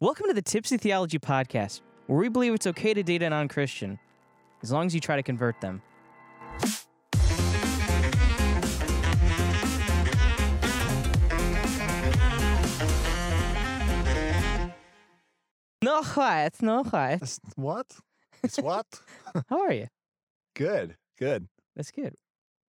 Welcome to the Tipsy Theology Podcast, where we believe it's okay to date a non Christian, as long as you try to convert them. No quiet, no quiet. It's- What? It's what? How are you? good, good. That's good.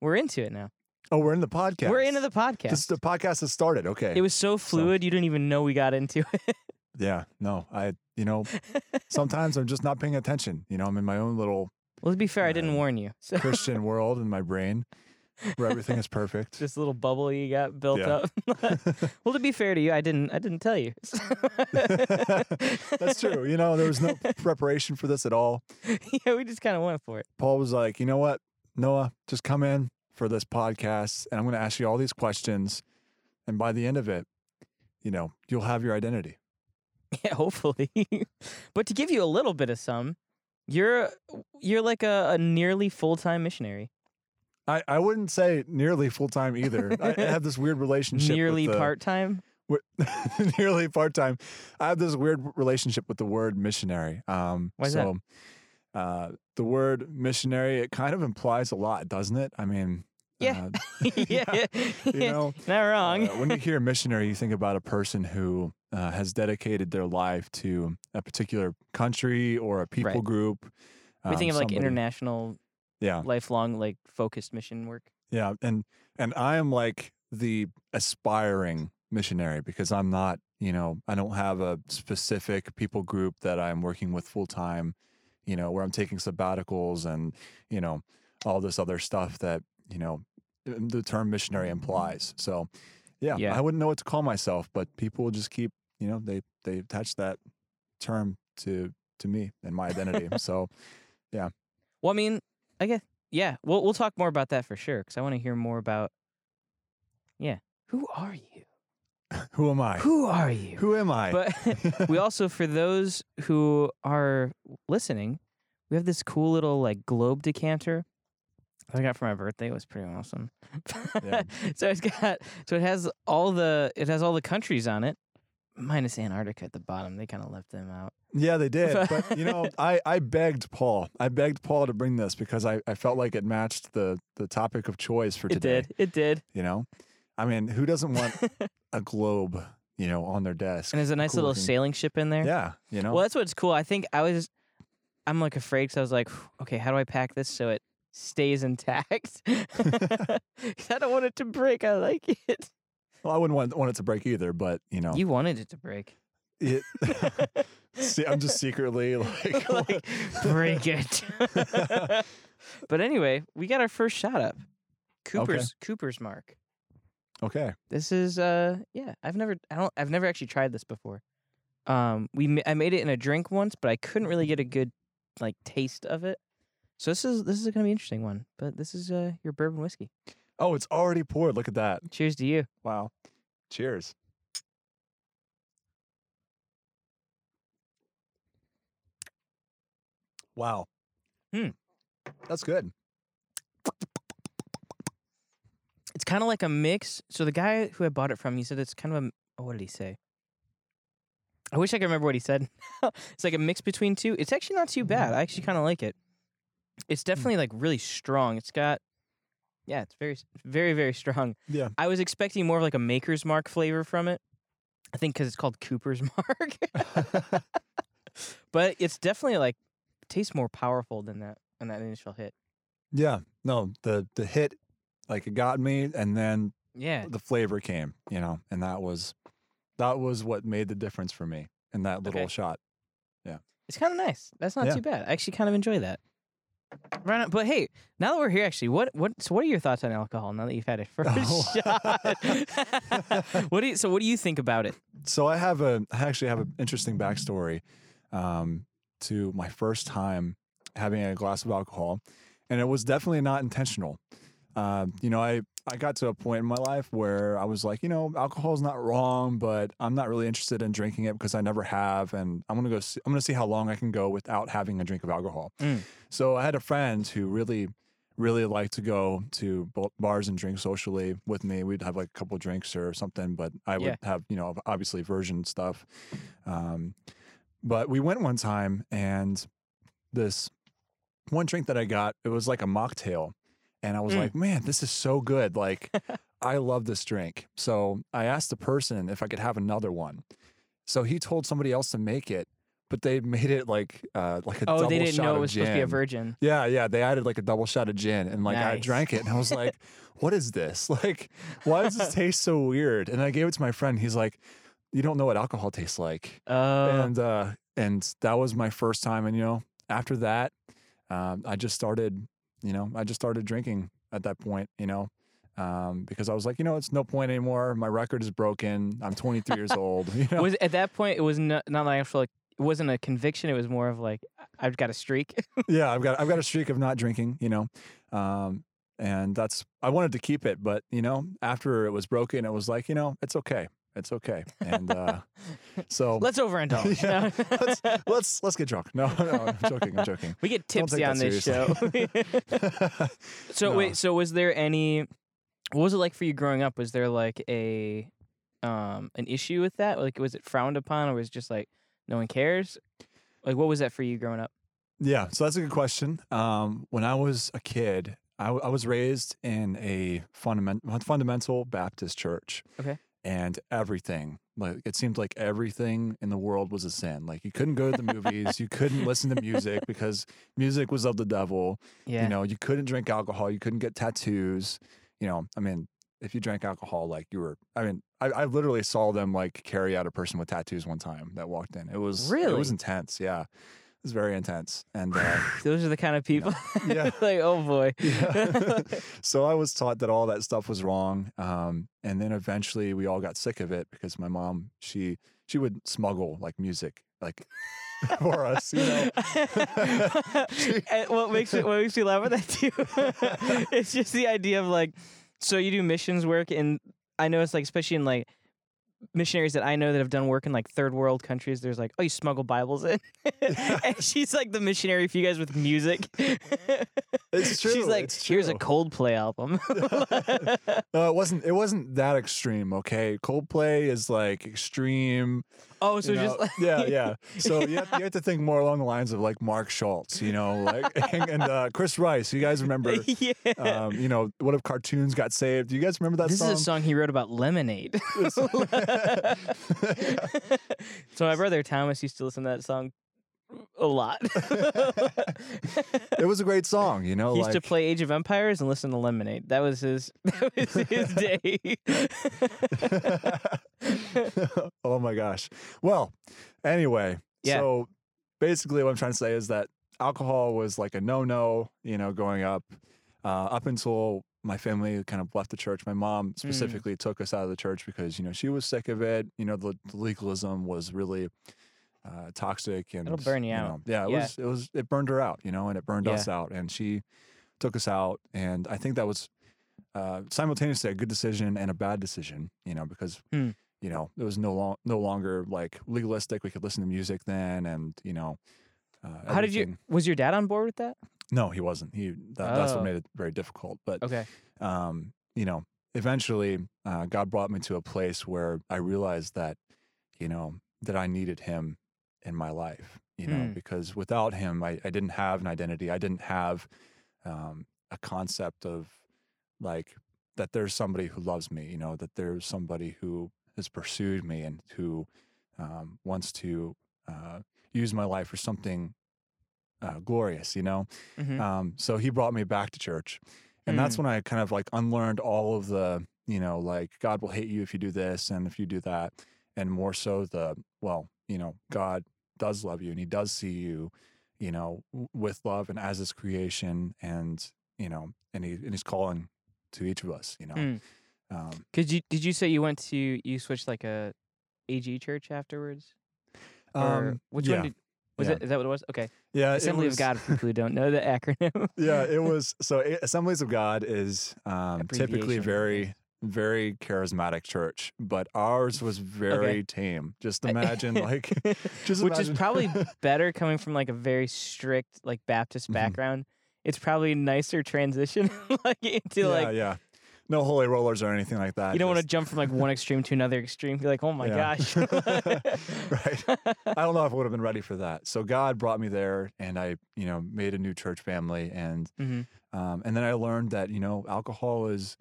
We're into it now. Oh, we're in the podcast. We're into the podcast. This, the podcast has started. Okay. it was so fluid, you didn't even know we got into it. yeah. No, I. You know, sometimes I'm just not paying attention. You know, I'm in my own little well, to be fair, I didn't Uh, warn you. So Christian world in my brain, where everything is perfect. this little bubble you got built Yeah. up. well, to be fair to you, I didn't. I didn't tell you. That's true. You know, there was no preparation for this at all. yeah, we just kind of went for it. Paul was like, you know what, Noah, just come in for this podcast, and I'm going to ask you all these questions, and by the end of it, you know, you'll have your identity. Yeah, hopefully. but to give you a little bit of some, you're you're like a, a nearly full time missionary. I, I wouldn't say nearly full time either. I, have this weird relationship. Nearly part time. nearly part time. I have this weird relationship with the word missionary. Um, Why is that? so, uh, the word missionary it kind of implies a lot, doesn't it? I mean, Yeah. uh, yeah, you know, not wrong. uh, when you hear missionary, you think about a person who uh, has dedicated their life to a particular country or a people Right. group. we um, think of like international, Yeah, lifelong, like focused mission work. Yeah, and and I am like the aspiring missionary because I'm not, you know, I don't have a specific people group that I'm working with full time, you know, where I'm taking sabbaticals and, you know, all this other stuff that, you know, um, the term missionary implies. So, yeah, Yeah. I wouldn't know what to call myself, but people just keep, you know, they they attach that term to to me and my identity. so, yeah. Well, I mean, I guess yeah. We'll we'll talk more about that for sure because I want to hear more about. Yeah, who are you? who am I? Who are you? Who am I? But we also, for those who are listening, we have this cool little like globe decanter I got for my birthday. Was pretty awesome. Yeah. so it's got so it has all the it has all the countries on it, minus Antarctica at the bottom. They kind of left them out. Yeah, they did. But you know, I, I begged Paul. I begged Paul to bring this because I, I felt like it matched the the topic of choice for today. It did. It did. You know? I mean, who doesn't want a globe, you know, on their desk? And there's a nice Cool little looking. sailing ship in there. Yeah, you know. Well, that's what's cool. I think I was, I'm like afraid because I was like, okay, how do I pack this so it stays intact? I don't want it to break. I like it. Well, I wouldn't want, want it to break either, but you know, You wanted it to break. it, see, I'm just secretly like, like, break it. but anyway, we got our first shot up. Cooper's Cooper's mark. okay, This is uh yeah, I've never I don't I've never actually tried this before. Um we I made it in a drink once, but I couldn't really get a good like taste of it. So this is this is going to be an interesting one. But this is uh your bourbon whiskey. oh, it's already poured. Look at that! Cheers to you. Wow, cheers. Wow, Hmm. that's good. It's kind of like a mix. So the guy who I bought it from, he said it's kind of a oh, what did he say? I wish I could remember what he said. it's like a mix between two. It's actually not too bad. I actually kind of like it. It's hmm. definitely like really strong. It's got yeah, it's very very very strong. Yeah. I was expecting more of like a Maker's Mark flavor from it. I think because it's called Cooper's Mark. but it's definitely like tastes more powerful than that than that initial hit. Yeah, no, the the hit like it got me, and then Yeah, the flavor came, you know, and that was that was what made the difference for me in that little Okay. shot. Yeah. It's kind of nice. That's not Yeah. too bad. I actually kind of enjoy that. Right, on, but hey, now that we're here, actually, what what so what are your thoughts on alcohol now that you've had it first Oh. shot? what do you so what do you think about it? So I have a I actually have an interesting backstory um, to my first time having a glass of alcohol, and it was definitely not intentional. Um, you know, I I got to a point in my life where I was like, you know, alcohol is not wrong, but I'm not really interested in drinking it because I never have, and I'm gonna go. See, I'm gonna see how long I can go without having a drink of alcohol. Mm. So I had a friend who really really liked to go to bars and drink socially with me. We'd have like a couple drinks or something, but I would Yeah. have, you know, obviously version stuff. Um, but we went one time and this one drink that I got, it was like a mocktail. And I was Mm. like, man, this is so good. Like, I love this drink. So I asked the person if I could have another one. So he told somebody else to make it, but they made it like uh, like a double shot. Oh, double they didn't shot know it was supposed to be a gin. virgin. Yeah, yeah. They added like a double shot of gin, and like I drank it, and I was like, "What is this? Like, why does this taste so weird?" And I gave it to my friend. He's like, "You don't know what alcohol tastes like." Oh, and uh, and that was my first time. And you know, after that, um, I just started. You know, I just started drinking at that point. You know. Um, because I was like, you know, it's no point anymore. My record is broken. I'm 23 years old. You know, was at that point it was not not like actual like it wasn't a conviction. It was more of like I've got a streak. yeah, I've got I've got a streak of not drinking, you know, um, and that's I wanted to keep it, but you know, after it was broken, it was like you know, it's okay, it's okay, and uh, so Let's overindulge. Yeah, let's let's let's get drunk. No, no, I'm joking, I'm joking. we get tipsy on this show. so No. wait, so was there any? What was it like for you growing up? Was there like a um an issue with that? Like was it frowned upon, or was it just like no one cares? Like what was that for you growing up? Yeah, so that's a good question. Um, when I was a kid, I, w- I was raised in a fundament, fundamental Baptist church. Okay. And everything, like it seemed like everything in the world was a sin. Like you couldn't go to the movies, you couldn't listen to music because music was of the devil. Yeah. You know, you couldn't drink alcohol, you couldn't get tattoos. You know, I mean, if you drank alcohol, like you were, I mean, I, I literally saw them like carry out a person with tattoos one time that walked in. It was, really, it was intense. Yeah. Was very intense. And, uh, Those are the kind of people. Yeah. like oh boy. yeah. so I was taught that all that stuff was wrong. Um, and then eventually we all got sick of it because my mom, she, she would smuggle like music, like for us, you know. And what makes it, what makes me laugh at that too? it's just the idea of like, so you do missions work, and I know it's like, especially in like missionaries that I know that have done work in like third world countries. There's like, oh, you smuggle Bibles in, and she's like the missionary for you guys with music. It's true. She's like, it's here's a. Coldplay album. No, it wasn't, it wasn't that extreme. Okay. Coldplay is like extreme. oh, so you just know? like yeah, yeah. So you have, you have to think more along the lines of like Mark Schultz, you know, like, and, and uh, Chris Rice. You guys remember, yeah. um, you know, what if cartoons got saved? Do you guys remember that this song? is a song he wrote about lemonade. so my brother Thomas used to listen to that song a lot. it was a great song, you know. he used to play Age of Empires and listen to Lemonade. That was his. That was his day. oh my gosh. Well, anyway, Yeah. so basically what I'm trying to say is that alcohol was like a no-no, you know, growing up, uh, up until my family kind of left the church. My mom specifically took us out of the church because, you know, she was sick of it. You know, the, the legalism was really uh, toxic and It'll burn you out. know, yeah, it Yeah. was it was it burned her out, you know, and it burned Yeah. us out. And she took us out. And I think that was uh, simultaneously a good decision and a bad decision, you know, because Hmm. you know it was no long no longer like legalistic. We could listen to music then, and you know. Uh, How did you? Was your dad on board with that? No, he wasn't. He that, that's Oh. what made it very difficult. But Okay. um, you know, eventually, uh, God brought me to a place where I realized that, you know, that I needed Him in my life. You know, Hmm. because without Him, I, I didn't have an identity. I didn't have um, a concept of like that there's somebody who loves me. You know, that there's somebody who has pursued me and who um, wants to uh, use my life for something uh, glorious. You know. Mhm. Um, so he brought me back to church. And that's Mm. when I kind of like unlearned all of the, you know, like God will hate you if you do this and if you do that. And more so the, well, you know, God does love you and he does see you, you know, with love and as his creation and, you know, and he and he's calling to each of us, you know. Mm. Um, Could you? Did you say you went to? You switched like a AG church afterwards? Or um, which yeah, one did? Was yeah. it? Is that what it was? Okay. yeah, Assembly was- of God for people who don't know the acronym. yeah, it was so Assemblies of God is um, typically very, very charismatic church, but ours was very tame. Just imagine, like, just which is probably better coming from like a very strict like Baptist Mhm. background. it's probably a nicer transition like into yeah, like yeah. No holy rollers or anything like that. you don't want to jump from like one extreme to another extreme. Be like, oh my Yeah. gosh. right. I don't know if I would have been ready for that. So God brought me there, and I, you know, made a new church family, and hmm um, and then I learned that you know alcohol is,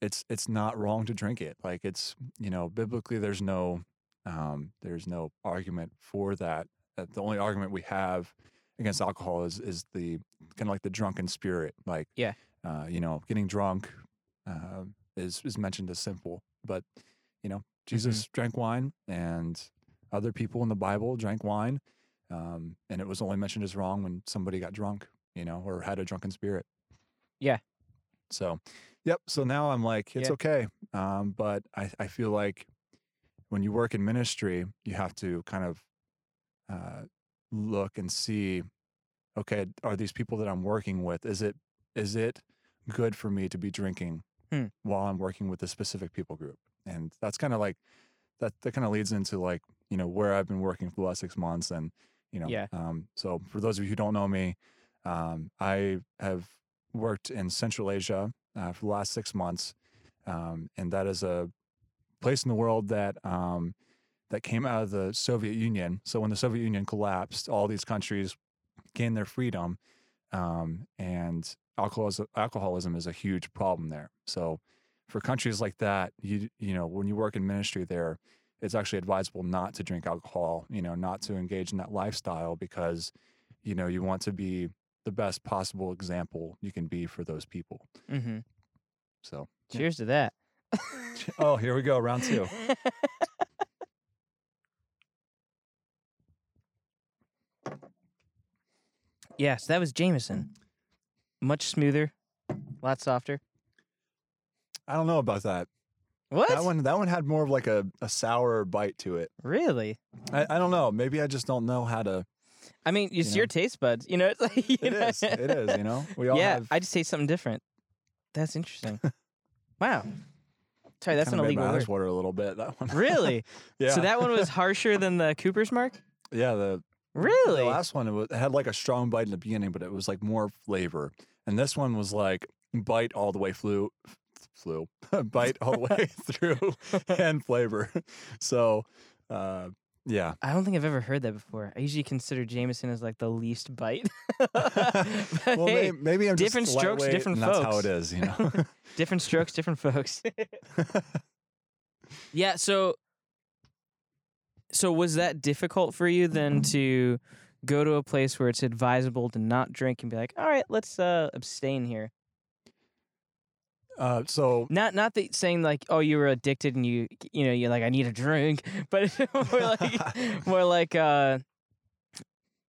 it's it's not wrong to drink it. Like it's you know biblically there's no, um, there's no argument for that. Uh, the only argument we have against alcohol is is the kind of like the drunken spirit. Like Yeah. uh, you know, getting drunk uh, is is mentioned as simple, but you know, Jesus drank wine, and other people in the Bible drank wine, um, and it was only mentioned as wrong when somebody got drunk, you know, or had a drunken spirit. Yeah. So, yep. So now I'm like, it's okay, um, but I I feel like when you work in ministry, you have to kind of uh, look and see, okay, are these people that I'm working with? Is it is it good for me to be drinking Hmm. while I'm working with a specific people group? And that's kind of like that. That kind of leads into like you know where I've been working for the last six months, and you know, Yeah. Um, so for those of you who don't know me, um, I have worked in Central Asia uh, for the last six months, um, and that is a place in the world that um, that came out of the Soviet Union. So when the Soviet Union collapsed, all these countries gained their freedom, um, and alcoholism, alcoholism is a huge problem there. So for countries like that, you you know when you work in ministry there, it's actually advisable not to drink alcohol. You know, not to engage in that lifestyle because you know you want to be the best possible example you can be for those people. Mm-hmm. So Yeah. Cheers to that. oh, here we go, round two. yes, that was Jameson. Much smoother, a lot softer. I don't know about that. What? That one that one had more of like a, a sour bite to it. Really? I, I don't know. Maybe I just don't know how to. I mean, it's You your know? taste buds. You know, it's like you It know? is. It is. You know. We all yeah, have. I just taste something different. That's interesting. wow. Sorry, that's an kinda made illegal my word. water a little bit. That one. Really? yeah. So that one was harsher than the Cooper's Mark? yeah. The Really? the last one it, was, it had like a strong bite in the beginning, but it was like more flavor. And this one was like bite all the way flew, flew, bite all the way through and flavor. So, uh, yeah. I don't think I've ever heard that before. I usually consider Jameson as like the least bite. Well, hey, maybe, maybe I'm different strokes, different and That's how it is, you know. different strokes, different folks. yeah, so so was that difficult for you then to go to a place where it's advisable to not drink and be like, "All right, let's uh abstain here." uh, so Not not that saying like, "Oh, you were addicted and you you know, you're like I need a drink," but more like more like uh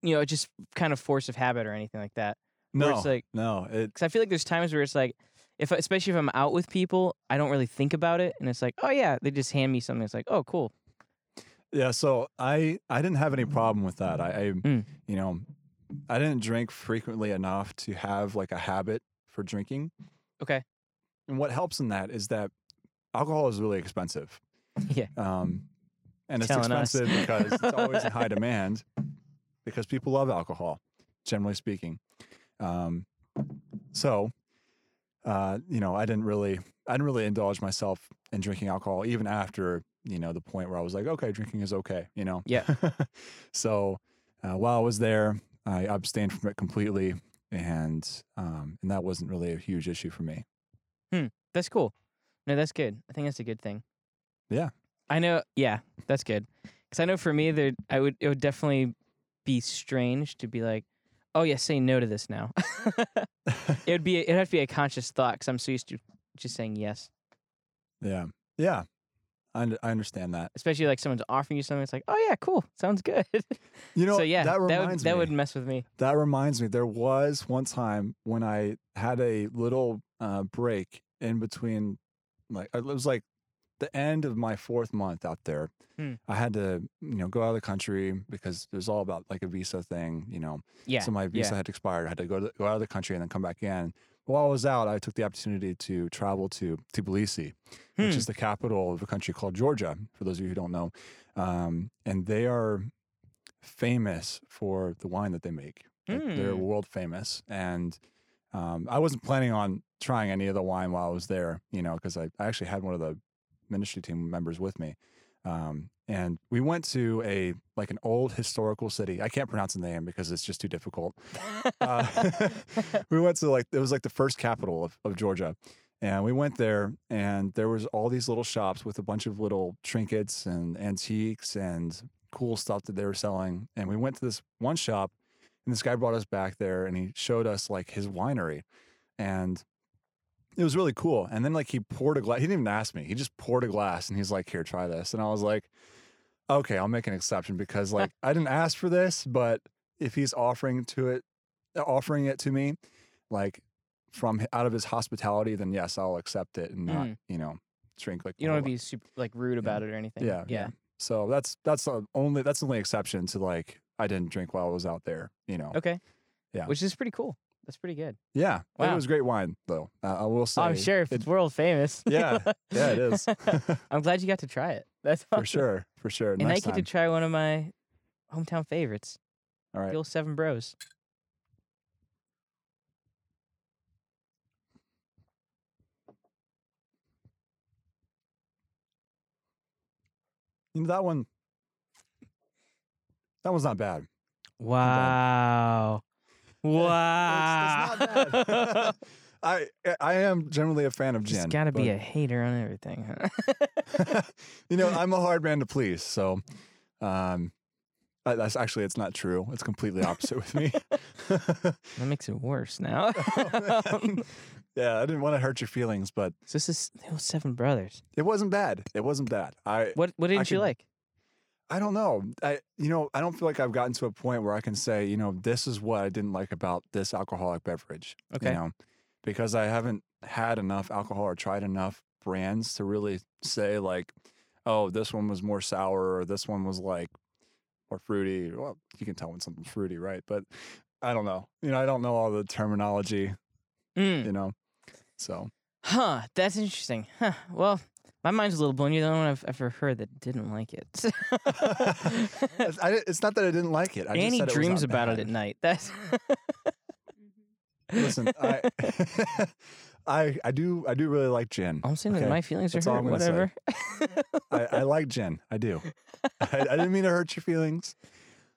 you know, just kind of force of habit or anything like that. No, it's like no, because I feel like there's times where it's like, if especially if I'm out with people, I don't really think about it, and it's like, oh yeah, they just hand me something. It's like, oh cool. Yeah, so I I didn't have any problem with that. I, I Mm. you know, I didn't drink frequently enough to have like a habit for drinking. Okay. And what helps in that is that alcohol is really expensive. Yeah. Um, and it's Telling us. expensive because it's always in high demand because people love alcohol, generally speaking. Um, so, uh, you know, I didn't really, I didn't really indulge myself in drinking alcohol even after, you know, the point where I was like, okay, drinking is okay, you know? Yeah. so, uh, while I was there, I abstained from it completely. And, um, and that wasn't really a huge issue for me. Hmm. That's cool. No, that's good. I think that's a good thing. Yeah. I know. Yeah, that's good. Because I know for me, there, I would it would definitely be strange to be like, oh yeah, say no to this now. it would be it'd have to be a conscious thought because I'm so used to just saying yes. Yeah. Yeah. I, I understand that. Especially like someone's offering you something, it's like, oh yeah, cool, sounds good. You know, so yeah, that that would that would mess with me. That reminds me. There was one time when I had a little uh, break in between, like it was like the end of my fourth month out there. Hmm. I had to, you know, go out of the country because it was all about like a visa thing, you know. Yeah. So my visa yeah. had expired. I had to go to, go out of the country and then come back in. While I was out, I took the opportunity to travel to Tbilisi, which Hmm. is the capital of a country called Georgia. For those of you who don't know, um, and they are famous for the wine that they make. Like, They're Hmm. world famous, and Um, I wasn't planning on trying any of the wine while I was there, you know, because I, I actually had one of the ministry team members with me. Um, and we went to a like an old historical city. I can't pronounce the name because it's just too difficult. Uh, we went to like it was like the first capital of, of Georgia, and we went there, and there was all these little shops with a bunch of little trinkets and antiques and cool stuff that they were selling. And we went to this one shop, and this guy brought us back there, and he showed us like his winery, and it was really cool. And then like he poured a glass. He didn't even ask me. He just poured a glass, and he's like, "Here, try this." And I was like, "Okay, I'll make an exception because like I didn't ask for this, but if he's offering to it, offering it to me, like." From out of his hospitality, then yes, I'll accept it and not, Mm. you know, drink like You don't want to be super like rude about it or anything. yeah, Yeah. So that's that's the only that's the only exception to like I didn't drink while I was out there. You know. Okay. Yeah. Which is pretty cool. That's pretty good. Yeah. Wow. It was great wine though. Uh, I will say. I'm sure if it- it's world famous. Yeah. Yeah, it is. I'm glad you got to try it. That's for sure. For sure. And I get to try one of my hometown favorites, All right. old Seven Bros. You know, that one. That one's not bad. Wow. Wow. It's, it's not bad. I I am generally a fan of gin. Just gotta be a hater on everything, huh? you know, I'm a hard man to please. So, um, that's actually it's not true. It's completely opposite with me. that makes it worse now. Oh, yeah, I didn't want to hurt your feelings, but so this is Seven Brothers. it wasn't bad. It wasn't bad. I What what didn't you could- like? I don't know. I you know I don't feel like I've gotten to a point where I can say you know this is what I didn't like about this alcoholic beverage. Okay. You know, because I haven't had enough alcohol or tried enough brands to really say like, oh, this one was more sour or this one was like more fruity. Well, you can tell when something's fruity, right? But I don't know. You know, I don't know all the terminology. Mm. You know, so Huh, that's interesting. Huh. Well, my mind's a little blown. You're the only one I've ever heard that didn't like it. it's, I, it's not that I didn't like it. I just Annie it dreams about bad. it at night. That's Listen, I, I, I do, I do really like gin. I'm saying that my feelings are that's hurt. I'm gonna say. Whatever. I, I like gin. I do. I, I didn't mean to hurt your feelings.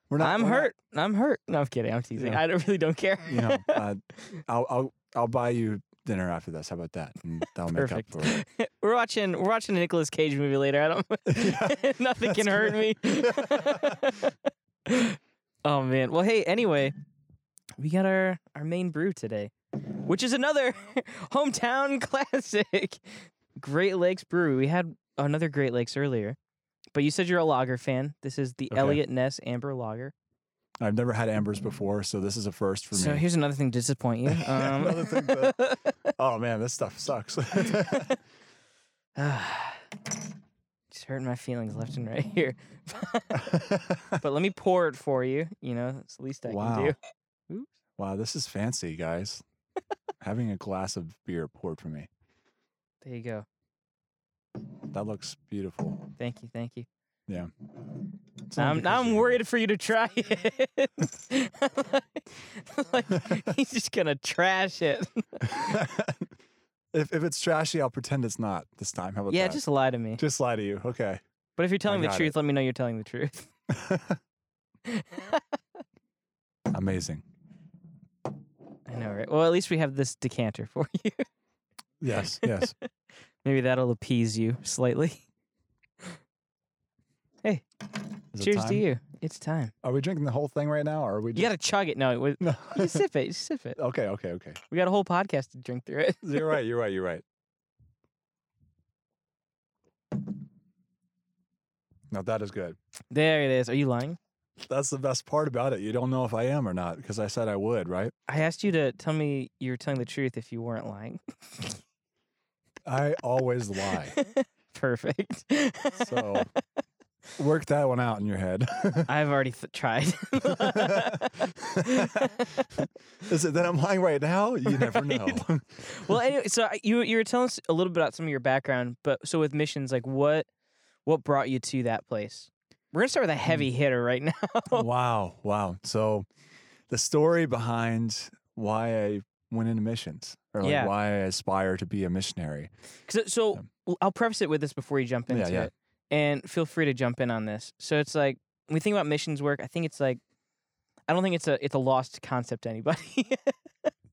We're not. I'm we're not- hurt. I'm hurt. No, I'm kidding. I'm teasing. Yeah. I don't, really don't care. you know, uh, I'll, I'll, I'll buy you dinner after this. How about that? And that'll make up for it. we're watching. We're watching a Nicolas Cage movie later. I don't. Nothing can hurt me. oh man. Well, hey. Anyway, we got our our main brew today, which is another hometown classic, Great Lakes Brew. We had another Great Lakes earlier, but you said you're a lager fan. This is the Okay. Eliot Ness Amber Lager. I've never had ambers before, so this is a first for So me. So here's another thing to disappoint you. Um, Another thing to- oh man, this stuff sucks. Just hurting my feelings left and right here. but let me pour it for you. You know, that's the least I Wow. can do. wow, this is fancy, guys. Having a glass of beer poured for me. There you go. That looks beautiful. Thank you. Thank you. Yeah. It's Now not I'm, I'm worried for you to try it. like, he's just gonna trash it. if if it's trashy, I'll pretend it's not this time. How about yeah, that? just lie to me. just lie to you. Okay. But if you're telling the got truth, let me know you're telling the truth. Amazing. I know, right? Well, at least we have this decanter for you. Yes. Yes. Maybe that'll appease you slightly. Is it Cheers to time? you. It's time. Are we drinking the whole thing right now, or are we? You Just... gotta chug it. No, it- No. you sip it. You sip it. okay. Okay. Okay. We got a whole podcast to drink through it. You're right. You're right. You're right. Now that is good. There it is. Are you lying? That's the best part about it. You don't know if I am or not because I said I would, right? I asked you to tell me you were telling the truth if you weren't lying. I always lie. Perfect. So work that one out in your head. I've already th- tried. Is it that I'm lying right now? You never know. well, anyway, so you you were telling us a little bit about some of your background, but so with missions, like what what brought you to that place? We're gonna start with a Mm. heavy hitter right now. wow. Wow. So the story behind why I went into missions or like Yeah. why I aspire to be a missionary. So, so I'll preface it with this before you jump into Yeah, yeah. it, and feel free to jump in on this. So it's like when we think about missions work, I think it's like I don't think it's a it's a lost concept to anybody.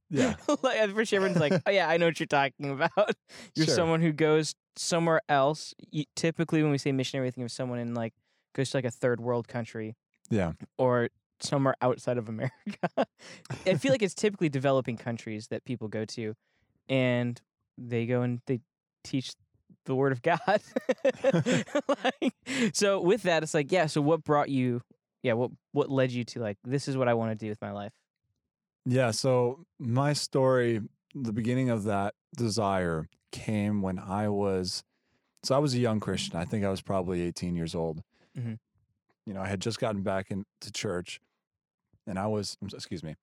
Yeah. like I'm pretty sure everyone's like, oh yeah, I know what you're talking about. You're Sure. someone who goes somewhere else. You, typically, when we say missionary, we think of someone in like goes to like a third world country Yeah. or somewhere outside of America. I feel like it's typically developing countries that people go to, and they go and they teach the word of God. like, so with that, it's like, yeah. So what brought you? Yeah, what what led you to like this is what I want to do with my life? Yeah. So my story, the beginning of that desire came when I was, so I was a young Christian. I think I was probably 18 years old. Mhm. You know, I had just gotten back into church and I was, excuse me,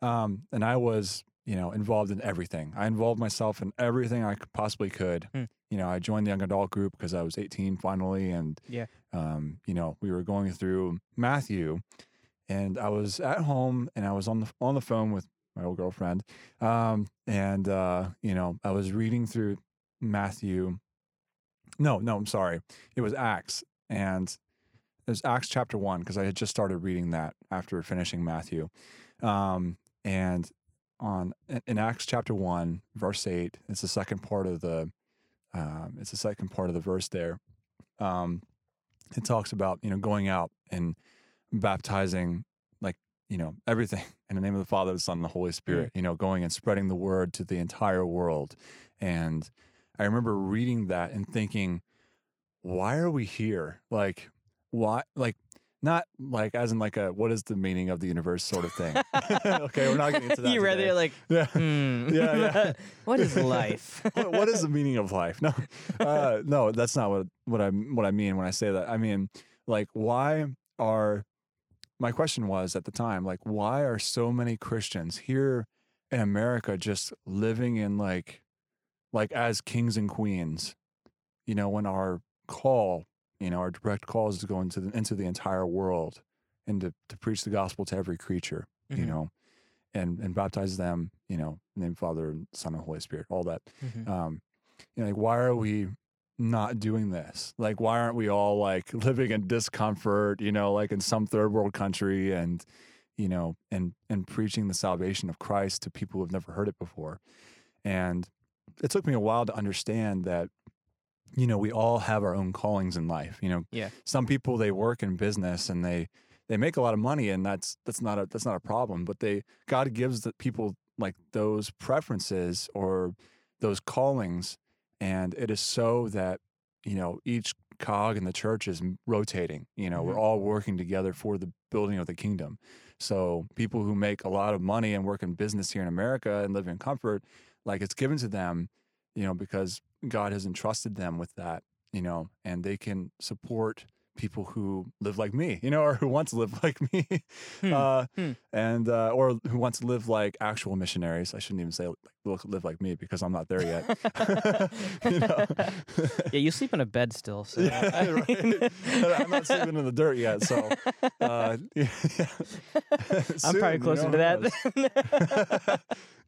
um, and I was, you know, involved in everything. I involved myself in everything I possibly could. Hmm. You know, I joined the young adult group because I was 18 finally. And, Yeah. um, you know, we were going through Matthew and I was at home and I was on the on the phone with my old girlfriend, um, and uh, you know I was reading through Matthew. No, no, I'm sorry. It was Acts, and it was Acts chapter one because I had just started reading that after finishing Matthew, um, and on in- in Acts chapter one, verse eight. It's the second part of the. Um, it's the second part of the verse there. Um, it talks about you know going out and baptizing like you know everything in the name of the father the son and the holy spirit you know going and spreading the word to the entire world. And i remember reading that and thinking why are we here? Like why like not like as in like a what is the meaning of the universe sort of thing okay we're not getting into that you today. it like, yeah hmm. Yeah, yeah. what is life? what, what is the meaning of life? No, uh, no, that's not what what I what I mean when I say that. I mean, like, why are my question was at the time, like, why are so many Christians here in America just living in like, like as kings and queens, you know, when our call, you know, our direct call is to go into the, into the entire world and to, to preach the gospel to every creature, you Mhm. know, and and baptize them, you know, in the name of Father and Son and Holy Spirit, all that Mhm. um you know like why are we not doing this like why aren't we all like living in discomfort you know like in some third world country and you know and and preaching the salvation of christ to people who have never heard it before and it took me a while to understand that you know we all have our own callings in life you know Yeah. some people they work in business and they they make a lot of money and that's that's not a that's not a problem but they god gives the people like those preferences or those callings and it is so that you know each cog in the church is rotating you know we're Mhm. all working together for the building of the kingdom so people who make a lot of money and work in business here in america and live in comfort like it's given to them you know because god has entrusted them with that you know and they can support people who live like me you know or who want to live like me Hmm. uh, Hmm. and uh, or who want to live like actual missionaries i shouldn't even say like, live like me because i'm not there yet you yeah, you sleep in a bed still. So yeah, right. i'm not sleeping in the dirt yet so uh, yeah. I'm Soon, probably you closer know, to that.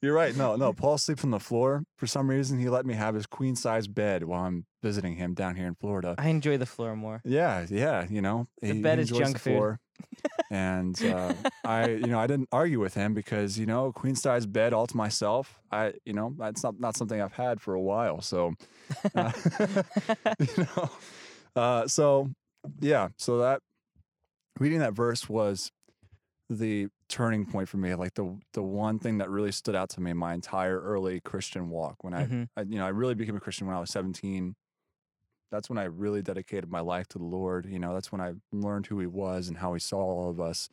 You're right. No, no. Paul sleeps on the floor. For some reason, he let me have his queen size bed while I'm visiting him down here in Florida. I enjoy the floor more. Yeah, yeah. You know, The he, bed is enjoys junk the food. floor. and uh, I, you know, I didn't argue with him because you know, queen size bed all to myself. I, you know, that's not not something I've had for a while. So, uh, you know, uh, so yeah. So that reading that verse was the turning point for me. Like the the one thing that really stood out to me in my entire early Christian walk when I, Mhm. I you know, I really became a Christian when I was 17 that's when I really dedicated my life to the Lord. You know, that's when I learned who He was and how He saw all of us.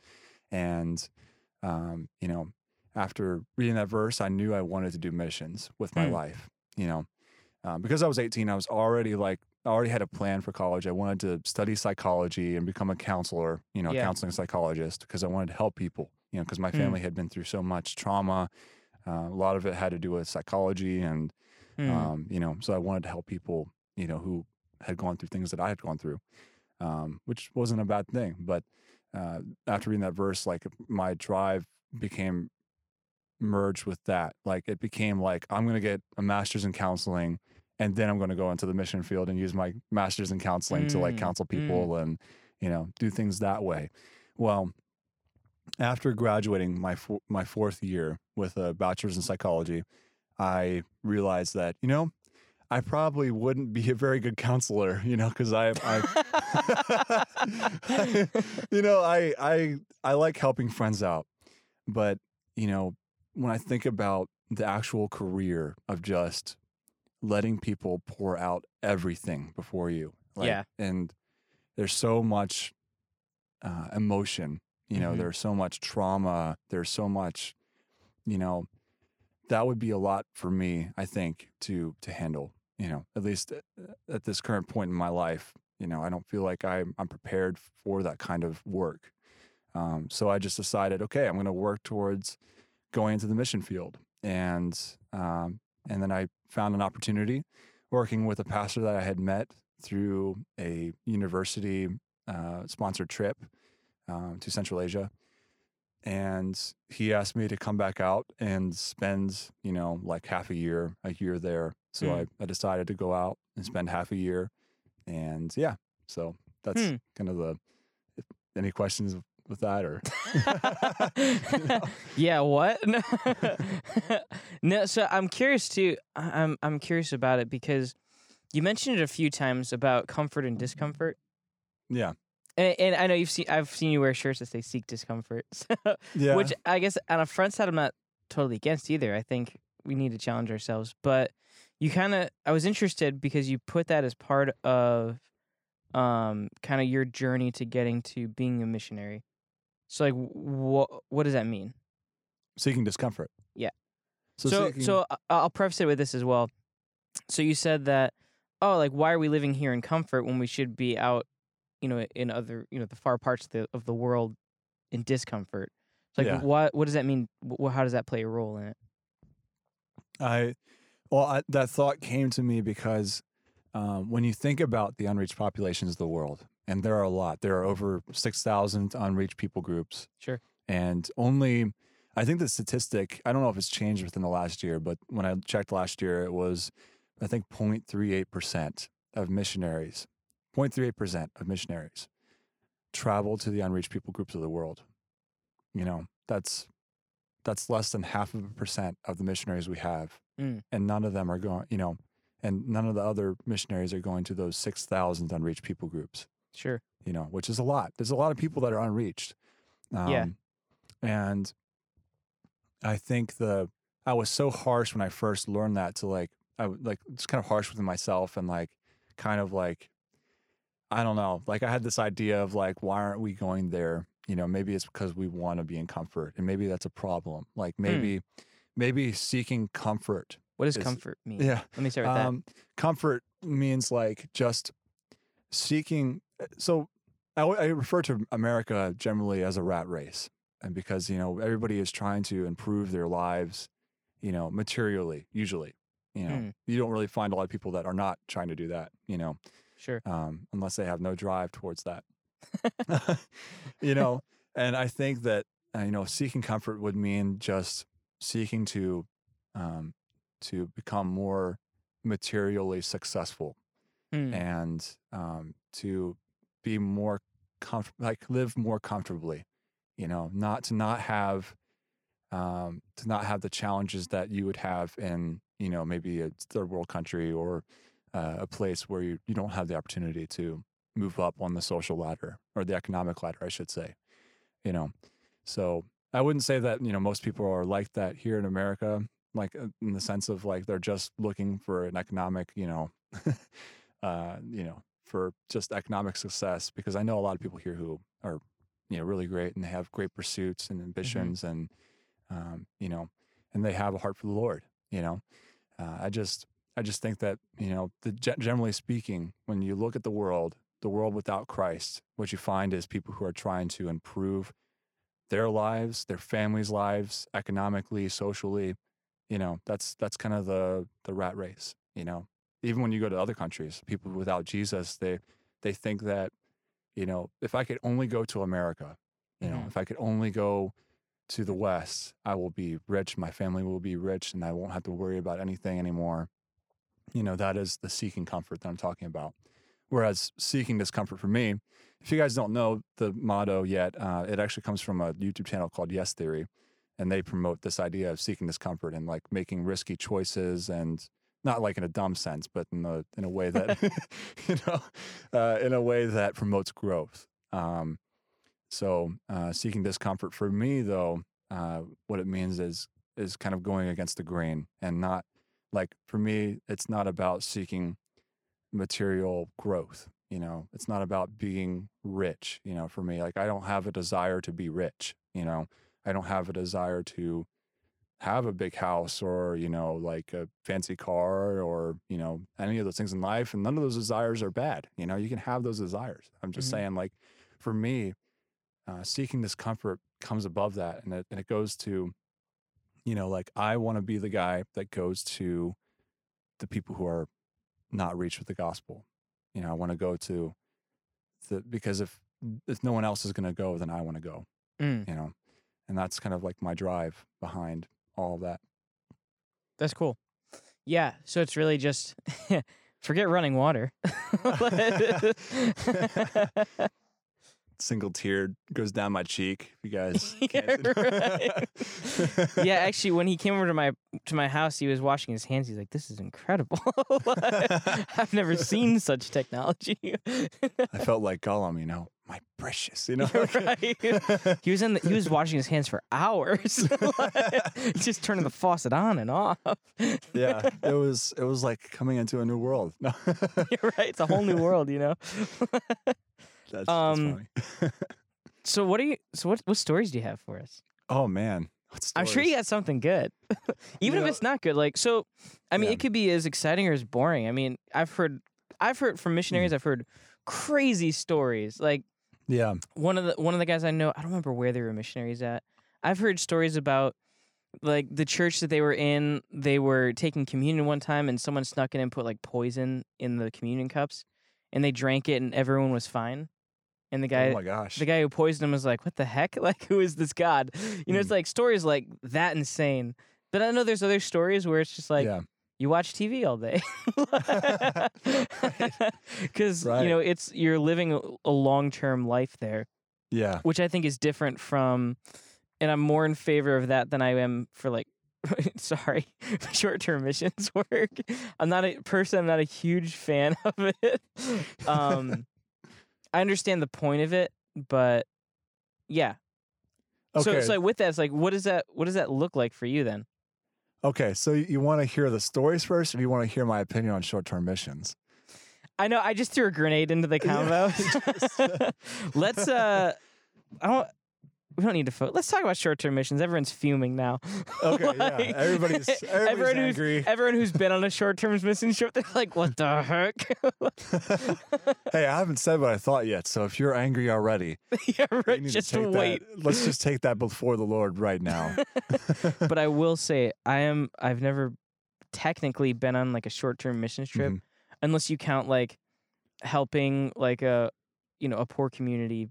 And, um, you know, after reading that verse, I knew I wanted to do missions with my Hmm. life. You know, um, because I was 18, I was already like, I already had a plan for college. I wanted to study psychology and become a counselor, you know, Yeah. counseling psychologist, because I wanted to help people, you know, because my Hmm. family had been through so much trauma. Uh, a lot of it had to do with psychology and Hmm. um, you know, so I wanted to help people, you know, who had gone through things that I had gone through, um, which wasn't a bad thing. But uh, after reading that verse, like my drive became merged with that. Like it became like I'm going to get a master's in counseling and then I'm going to go into the mission field and use my master's in counseling to like Mm, counsel mm. people and you know do things that way. Well, after graduating my fo- my fourth year with a bachelor's in psychology, I realized that you know I probably wouldn't be a very good counselor, you know, because I, I you know, I I I like helping friends out, but you know, when I think about the actual career of just letting people pour out everything before you, like, Yeah. and there's so much uh, emotion, you know, Mhm. there's so much trauma, there's so much, you know, that would be a lot for me, I think, to to handle. You know, at least at, at this current point in my life, you know, I don't feel like I'm I'm prepared for that kind of work. Um, so I just decided, okay, I'm going to work towards going into the mission field, and um, and then I found an opportunity working with a pastor that I had met through a university uh, sponsored trip um, to Central Asia. And he asked me to come back out and spend, you know, like half a year, a year there. So Hmm. I, I decided to go out and spend half a year. And yeah, so that's Hmm. kind of the. Any questions with that or? yeah, what? No. no, so I'm curious too. I'm I'm curious about it because you mentioned it a few times about comfort and discomfort. Yeah. And, and I know you've seen I've seen you wear shirts that say seek discomfort. So, Yeah. Which I guess on a front side I'm not totally against either. I think we need to challenge ourselves. But you kind of I was interested because you put that as part of um kind of your journey to getting to being a missionary. So like what what does that mean? seeking discomfort. Yeah. So So seeking- so I- I'll preface it with this as well. So you said that oh like why are we living here in comfort when we should be out you know in other you know the far parts of the of the world in discomfort. So like Yeah. what what does that mean? Wh- how does that play a role in it? I, well, I, that thought came to me because um, when you think about the unreached populations of the world, and there are a lot, there are over 6,000 unreached people groups. Sure. And only, I think the statistic, I don't know if it's changed within the last year, but when I checked last year, it was, I think, 0.38% of missionaries, 0.38% of missionaries travel to the unreached people groups of the world. You know, that's that's less than half of a percent of the missionaries we have Mm. and none of them are going you know and none of the other missionaries are going to those 6000 unreached people groups Sure. you know which is a lot there's a lot of people that are unreached um, Yeah. and i think the i was so harsh when i first learned that to like i like it's kind of harsh with myself and like kind of like i don't know like i had this idea of like why aren't we going there you know maybe it's because we want to be in comfort and maybe that's a problem like maybe maybe seeking comfort What does Is- comfort mean? yeah Let me start with that. um, comfort means like just seeking. So I refer to America generally as a rat race, and because you know everybody is trying to improve their lives, you know, materially. Usually, you know, Hmm. you don't really find a lot of people that are not trying to do that. You know. Sure. um, unless they have no drive towards that. you know, and I think that uh, you know seeking comfort would mean just seeking to um, to become more materially successful Hmm. and um, to be more comfortable, like live more comfortably. You know, not to not have um, to not have the challenges that you would have in you know maybe a third world country or uh, a place where you, you don't have the opportunity to move up on the social ladder or the economic ladder, I should say. You know, so I wouldn't say that you know most people are like that here in America, like uh, in the sense of like they're just looking for an economic, you know, uh, you know, for just economic success. Because I know a lot of people here who are you know really great and they have great pursuits and ambitions and um, you know, and they have a heart for the Lord. You know, uh, I just I just think that you know, the, generally speaking, when you look at the world, the world without Christ, what you find is people who are trying to improve their lives, their families' lives, economically, socially. You know, that's that's kind of the the rat race. You know, even when you go to other countries, people without Jesus, they they think that, you know, if I could only go to America, you know, Mhm. if I could only go to the west, I will be rich, my family will be rich, and I won't have to worry about anything anymore. You know, that is the seeking comfort that I'm talking about. Whereas seeking discomfort for me, if you guys don't know the motto yet, uh, it actually comes from a YouTube channel called Yes Theory, and they promote this idea of seeking discomfort and like making risky choices and not like in a dumb sense, but in a in a way that you know, uh, in a way that promotes growth. Um, so uh, seeking discomfort for me, though, uh, what it means is is kind of going against the grain and not like for me, it's not about seeking material growth. You know, it's not about being rich. You know, for me, like I don't have a desire to be rich. You know, I don't have a desire to have a big house or you know like a fancy car or you know any of those things in life and none of those desires are bad you know you can have those desires. I'm just Mhm. saying like for me uh, seeking this comfort comes above that and it, and it goes to you know like i want to be the guy that goes to the people who are not reached with the gospel. You know i want to go to the because if if no one else is going to go then i want to go Mm, you know and that's kind of like my drive behind all of that that's cool. Yeah, so it's really just forget running water. single tear goes down my cheek. You guys, Yeah, right. yeah, actually, when he came over to my to my house, he was washing his hands. He's like, "This is incredible! I've never seen such technology." I felt like Gollum, you know, my precious, you know. right. He was in. The, he was washing his hands for hours, just turning the faucet on and off. yeah, it was it was like coming into a new world. No, You're right. It's a whole new world, you know. That's, Um, that's funny. So what are you? So what what stories do you have for us? oh man, what I'm sure you got something good, even if know- it's not good. Like so, I mean, Yeah. it could be as exciting or as boring. I mean, I've heard, I've heard from Mm. missionaries. I've heard crazy stories. Like Yeah, one of the one of the guys I know. I don't remember where they were missionaries at. I've heard stories about like the church that they were in. They were taking communion one time, and someone snuck in and put like poison in the communion cups, and they drank it, and everyone was fine. And the guy, oh my gosh, the guy who poisoned him was like, "What the heck? Like, who is this god?" You know, it's Mm. like stories like that insane. But I know there's other stories where it's just like yeah, you watch TV all day, because Right. you know it's you're living a, a long term life there, yeah, which I think is different from, and I'm more in favor of that than I am for like. sorry, short term missions work. I'm not a person. I'm not a huge fan of it. Um, I understand the point of it, but yeah, okay, so, so with that, it's like, what does that, what does that look like for you then? okay. So you want to hear the stories first, or you want to hear my opinion on short-term missions? I know I just threw a grenade into the Yeah. combo. Let's, uh, I don't, we don't need to. Fo- Let's talk about short-term missions. Everyone's fuming now. Okay, yeah, everybody's everybody's everyone who's angry. everyone who's been on a short-term mission trip, they're like, "What the heck?" hey, I haven't said what I thought yet. So if you're angry already, yeah, right. to Just take that- wait. let's just take that before the Lord right now. but I will say, I am. I've never technically been on like a short-term mission trip, Mhm. unless you count like helping like a you know a poor community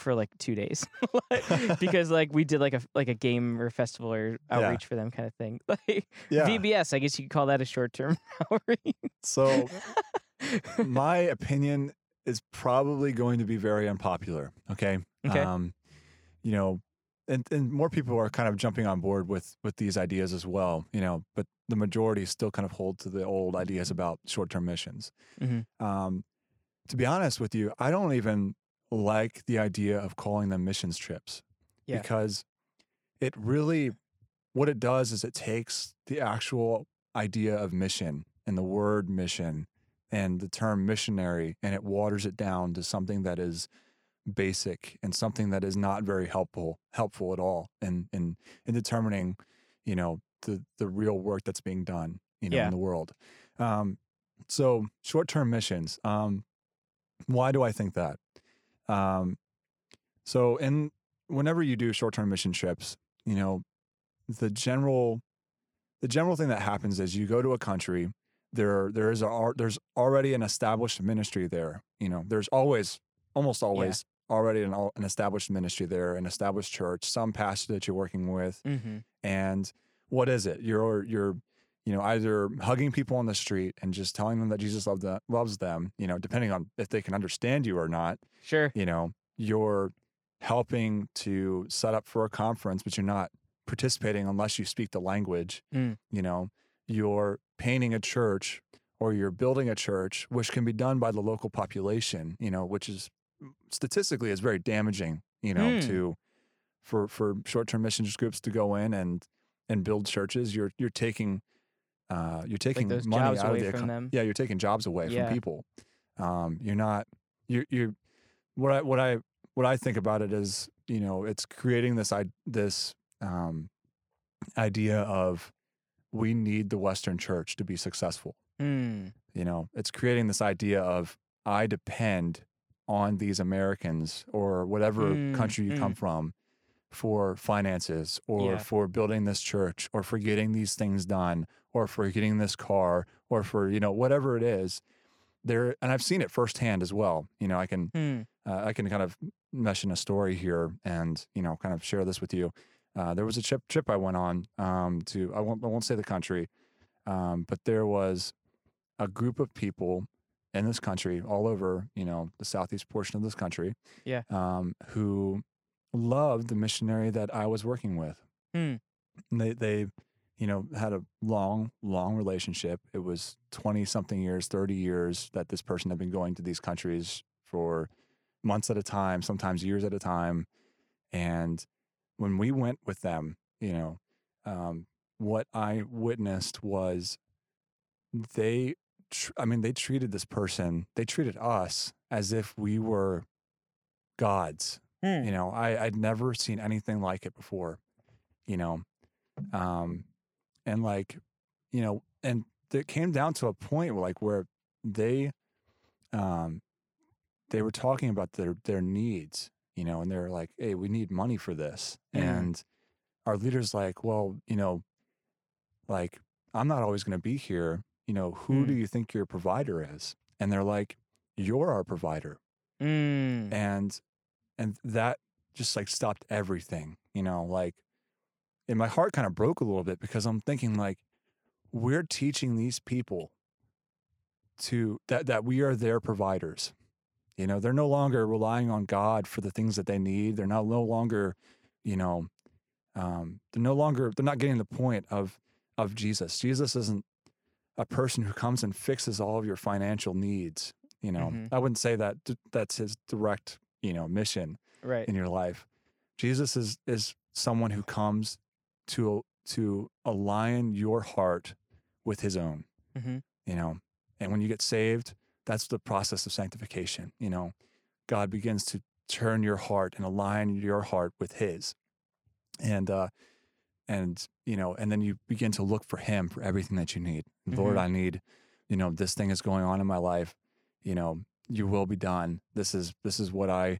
for like two days because like we did like a like a game or festival or Yeah. outreach for them kind of thing like Yeah. vbs i guess you could call that a short-term outreach So my opinion is probably going to be very unpopular. Okay. Okay. Um, you know, and, and more people are kind of jumping on board with with these ideas as well. You know, but the majority still kind of hold to the old ideas about short term missions. Mhm. Um, to be honest with you, I don't even like the idea of calling them missions trips Yeah. because it really what it does is it takes the actual idea of mission and the word mission and the term missionary and it waters it down to something that is basic and something that is not very helpful helpful at all in in in determining you know the the real work that's being done you know Yeah. in the world um so short-term missions um why do i think that um so in whenever you do short-term mission trips you know the general the general thing that happens is you go to a country there there is a there's already an established ministry there you know there's always almost always already an, an established ministry there, an established church, some pastor that you're working with, Mm-hmm. and what is it? You're you're you know either hugging people on the street and just telling them that Jesus loved them, loves them, you know, depending on if they can understand you or not. Sure. You know, you're helping to set up for a conference, but you're not participating unless you speak the language. Mm. You know, you're painting a church or you're building a church, which can be done by the local population. You know, which is statistically is very damaging. You know, Mm. to for for short term missions groups to go in and and build churches. You're you're taking uh, you're taking those money jobs out away of the from them. Yeah, you're taking jobs away Yeah. from people. Um, you're not you're you're what I what I what I think about it is you know it's creating this i this um, idea of we need the Western Church to be successful. Mm. You know, it's creating this idea of I depend on these Americans or whatever Mm, country you come mm. from for finances or Yeah. for building this church or for getting these things done or for getting this car or for, you know, whatever it is. There and I've seen it firsthand as well. You know, I can Hmm. uh, I can kind of mesh in a story here and you know kind of share this with you. Uh, there was a trip trip I went on um, to I won't I won't say the country, um, but there was a group of people in this country, all over you know the southeast portion of this country, Yeah. um, who loved the missionary that I was working with. And They they you know had a long long relationship. It was twenty something years, thirty years that this person had been going to these countries for months at a time, sometimes years at a time. And when we went with them, you know, um, what I witnessed was they, tr- I mean, they treated this person, they treated us as if we were gods. Hmm. You know, I, I'd never seen anything like it before, you know. Um, and like, you know, and it came down to a point where, like where they um they were talking about their their needs, you know, and they're like, Hey, we need money for this. Mhm. And our leader's like, Well, you know, like, I'm not always gonna be here. You know, who do Mm. you think your provider is? And they're like, You're our provider Mm. and and that just like stopped everything you know like and my heart kind of broke a little bit because i'm thinking like we're teaching these people to that that we are their providers you know they're no longer relying on god for the things that they need they're not no longer you know um, they're no longer they're not getting the point of of jesus jesus isn't a person who comes and fixes all of your financial needs you know Mhm. i wouldn't say that that's his direct you know mission Right. in your life jesus is is someone who comes to to align your heart with his own Mm-hmm. you know and when you get saved that's the process of sanctification you know god begins to turn your heart and align your heart with his and uh and you know and then you begin to look for him for everything that you need lord Mhm. i need you know this thing is going on in my life you know your will be done this is this is what i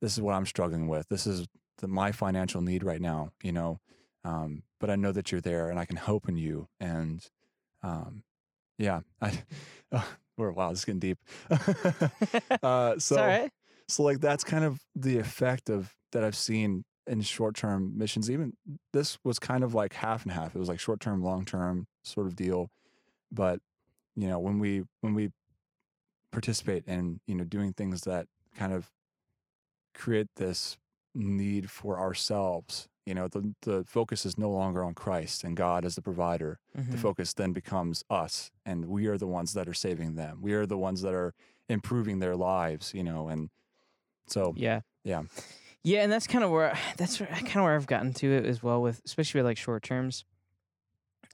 this is what i'm struggling with this is the, my financial need right now you know um but i know that you're there and i can hope in you and um yeah i we're wow this is getting deep uh so right. so like that's kind of the effect of that I've seen in short-term missions. Even this was kind of like half and half. It was like short-term, long-term sort of deal. But you know, when we when we participate in you know doing things that kind of create this need for ourselves, you know, the the focus is no longer on Christ and God as the provider. The Mhm. focus then becomes us, and we are the ones that are saving them. We are the ones that are improving their lives, you know, and so Yeah. Yeah. Yeah, and that's kind of where that's kind of where I've gotten to it as well with especially with like short terms.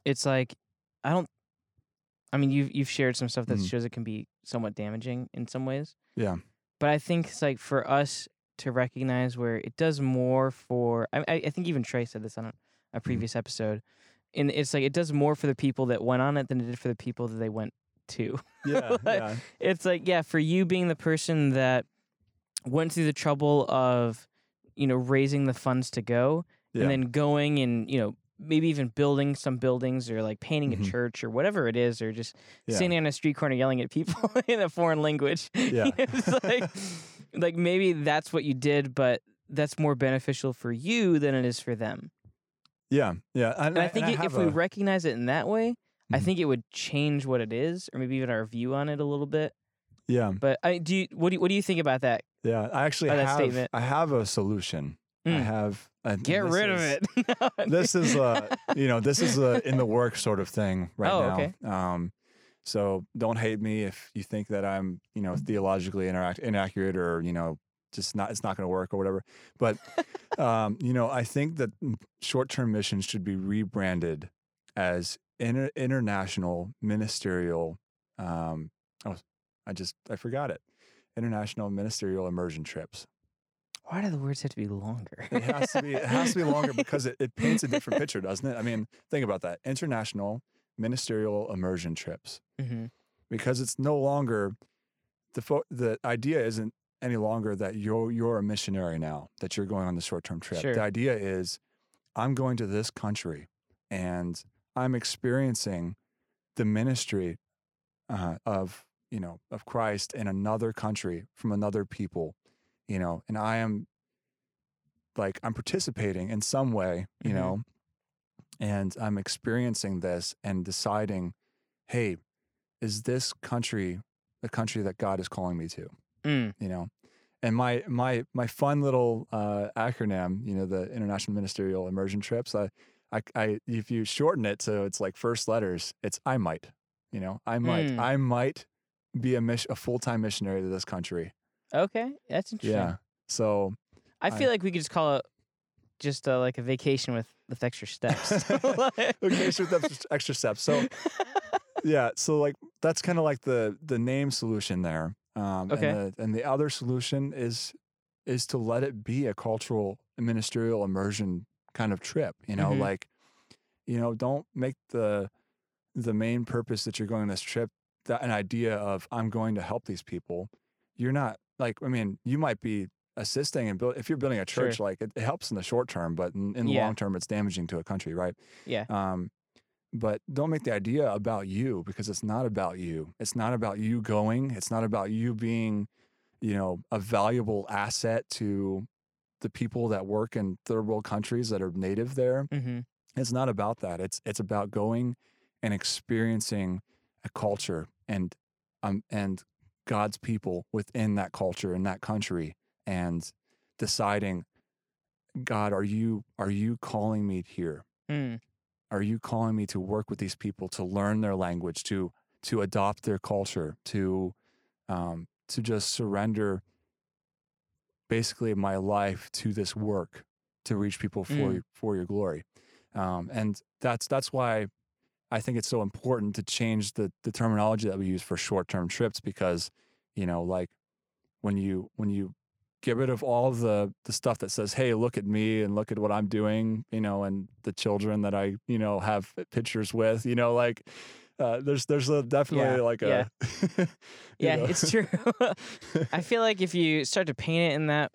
It's like I don't I mean you've you've shared some stuff that Mhm. shows it can be somewhat damaging in some ways. Yeah. But I think it's like for us to recognize where it does more for I I, think even Trey said this on a, a mm-hmm. previous episode. And it's like it does more for the people that went on it than it did for the people that they went to. yeah, Like, yeah, it's like yeah for you being the person that went through the trouble of you know raising the funds to go yeah. and then going and you know maybe even building some buildings or like painting a church or whatever it is or just yeah. standing on a street corner yelling at people in a foreign language Yeah. like like maybe that's what you did, but that's more beneficial for you than it is for them. Yeah, yeah. And I think i- if we a- recognize it in that way, I Mhm. think it would change what it is, or maybe even our view on it a little bit. yeah, But I do. You, what do you, What do you think about that? yeah. I actually have. statement. I have a solution. I Mm. have. And Get rid of is- it. this is a you know this is a in the work sort of thing right Oh, now okay. um so don't hate me if you think that i'm you know theologically interact inaccurate or you know just not it's not going to work or whatever but um you know i think that short-term missions should be rebranded as inter- international ministerial um oh i just i forgot it international ministerial immersion trips Why do the words have to be longer? it has to be. It has to be longer because it, it paints a different picture, doesn't it? I mean, think about that. International ministerial immersion trips, hmm because it's no longer the fo- the idea isn't any longer that you're you're a missionary now that you're going on the short term trip. Sure. The idea is, I'm going to this country, and I'm experiencing the ministry uh, of you know of Christ in another country from another people, you know, and I am like I'm participating in some way, you Mhm. know, and I'm experiencing this and deciding, hey, is this country the country that God is calling me to? Mm. You know, and my my my fun little uh, acronym, you know, the International Ministerial Immersion Trips. I, I, I, if you shorten it so it's like first letters, it's I might. You know, I might, Mm. I might be a mission, a full time missionary to this country. Okay, that's interesting. Yeah. So I I- feel like we could just call it just uh, like a vacation with with extra steps. vacation with extra- steps. So yeah, so like that's kind of like the the name solution there. Um, Okay. And the, and the other solution is is to let it be a cultural and ministerial immersion kind of trip. You know, Mhm. like you know, don't make the the main purpose that you're going on this trip that an idea of I'm going to help these people. You're not like I mean, you might be assisting and build if you're building a Sure. church like it, it helps in the short term but in, in the Yeah. long term it's damaging to a country right yeah. um, but don't make the idea about you because it's not about you. It's not about you going. It's not about you being, you know, a valuable asset to the people that work in third world countries that are native there. hmm It's not about that. It's it's about going and experiencing a culture and um and God's people within that culture in that country and deciding, God, are you are you calling me here? Mm. are you calling me to work with these people to learn their language to to adopt their culture to um, to just surrender basically my life to this work to reach people for Mm. your, for your glory um, and that's that's why I think it's so important to change the the terminology that we use for short term trips because you know like when you when you get rid of all the the stuff that says hey look at me and look at what i'm doing you know and the children that i you know have pictures with you know like uh, there's there's a definitely Yeah, like a you Yeah, it's true. I feel like if you start to paint it in that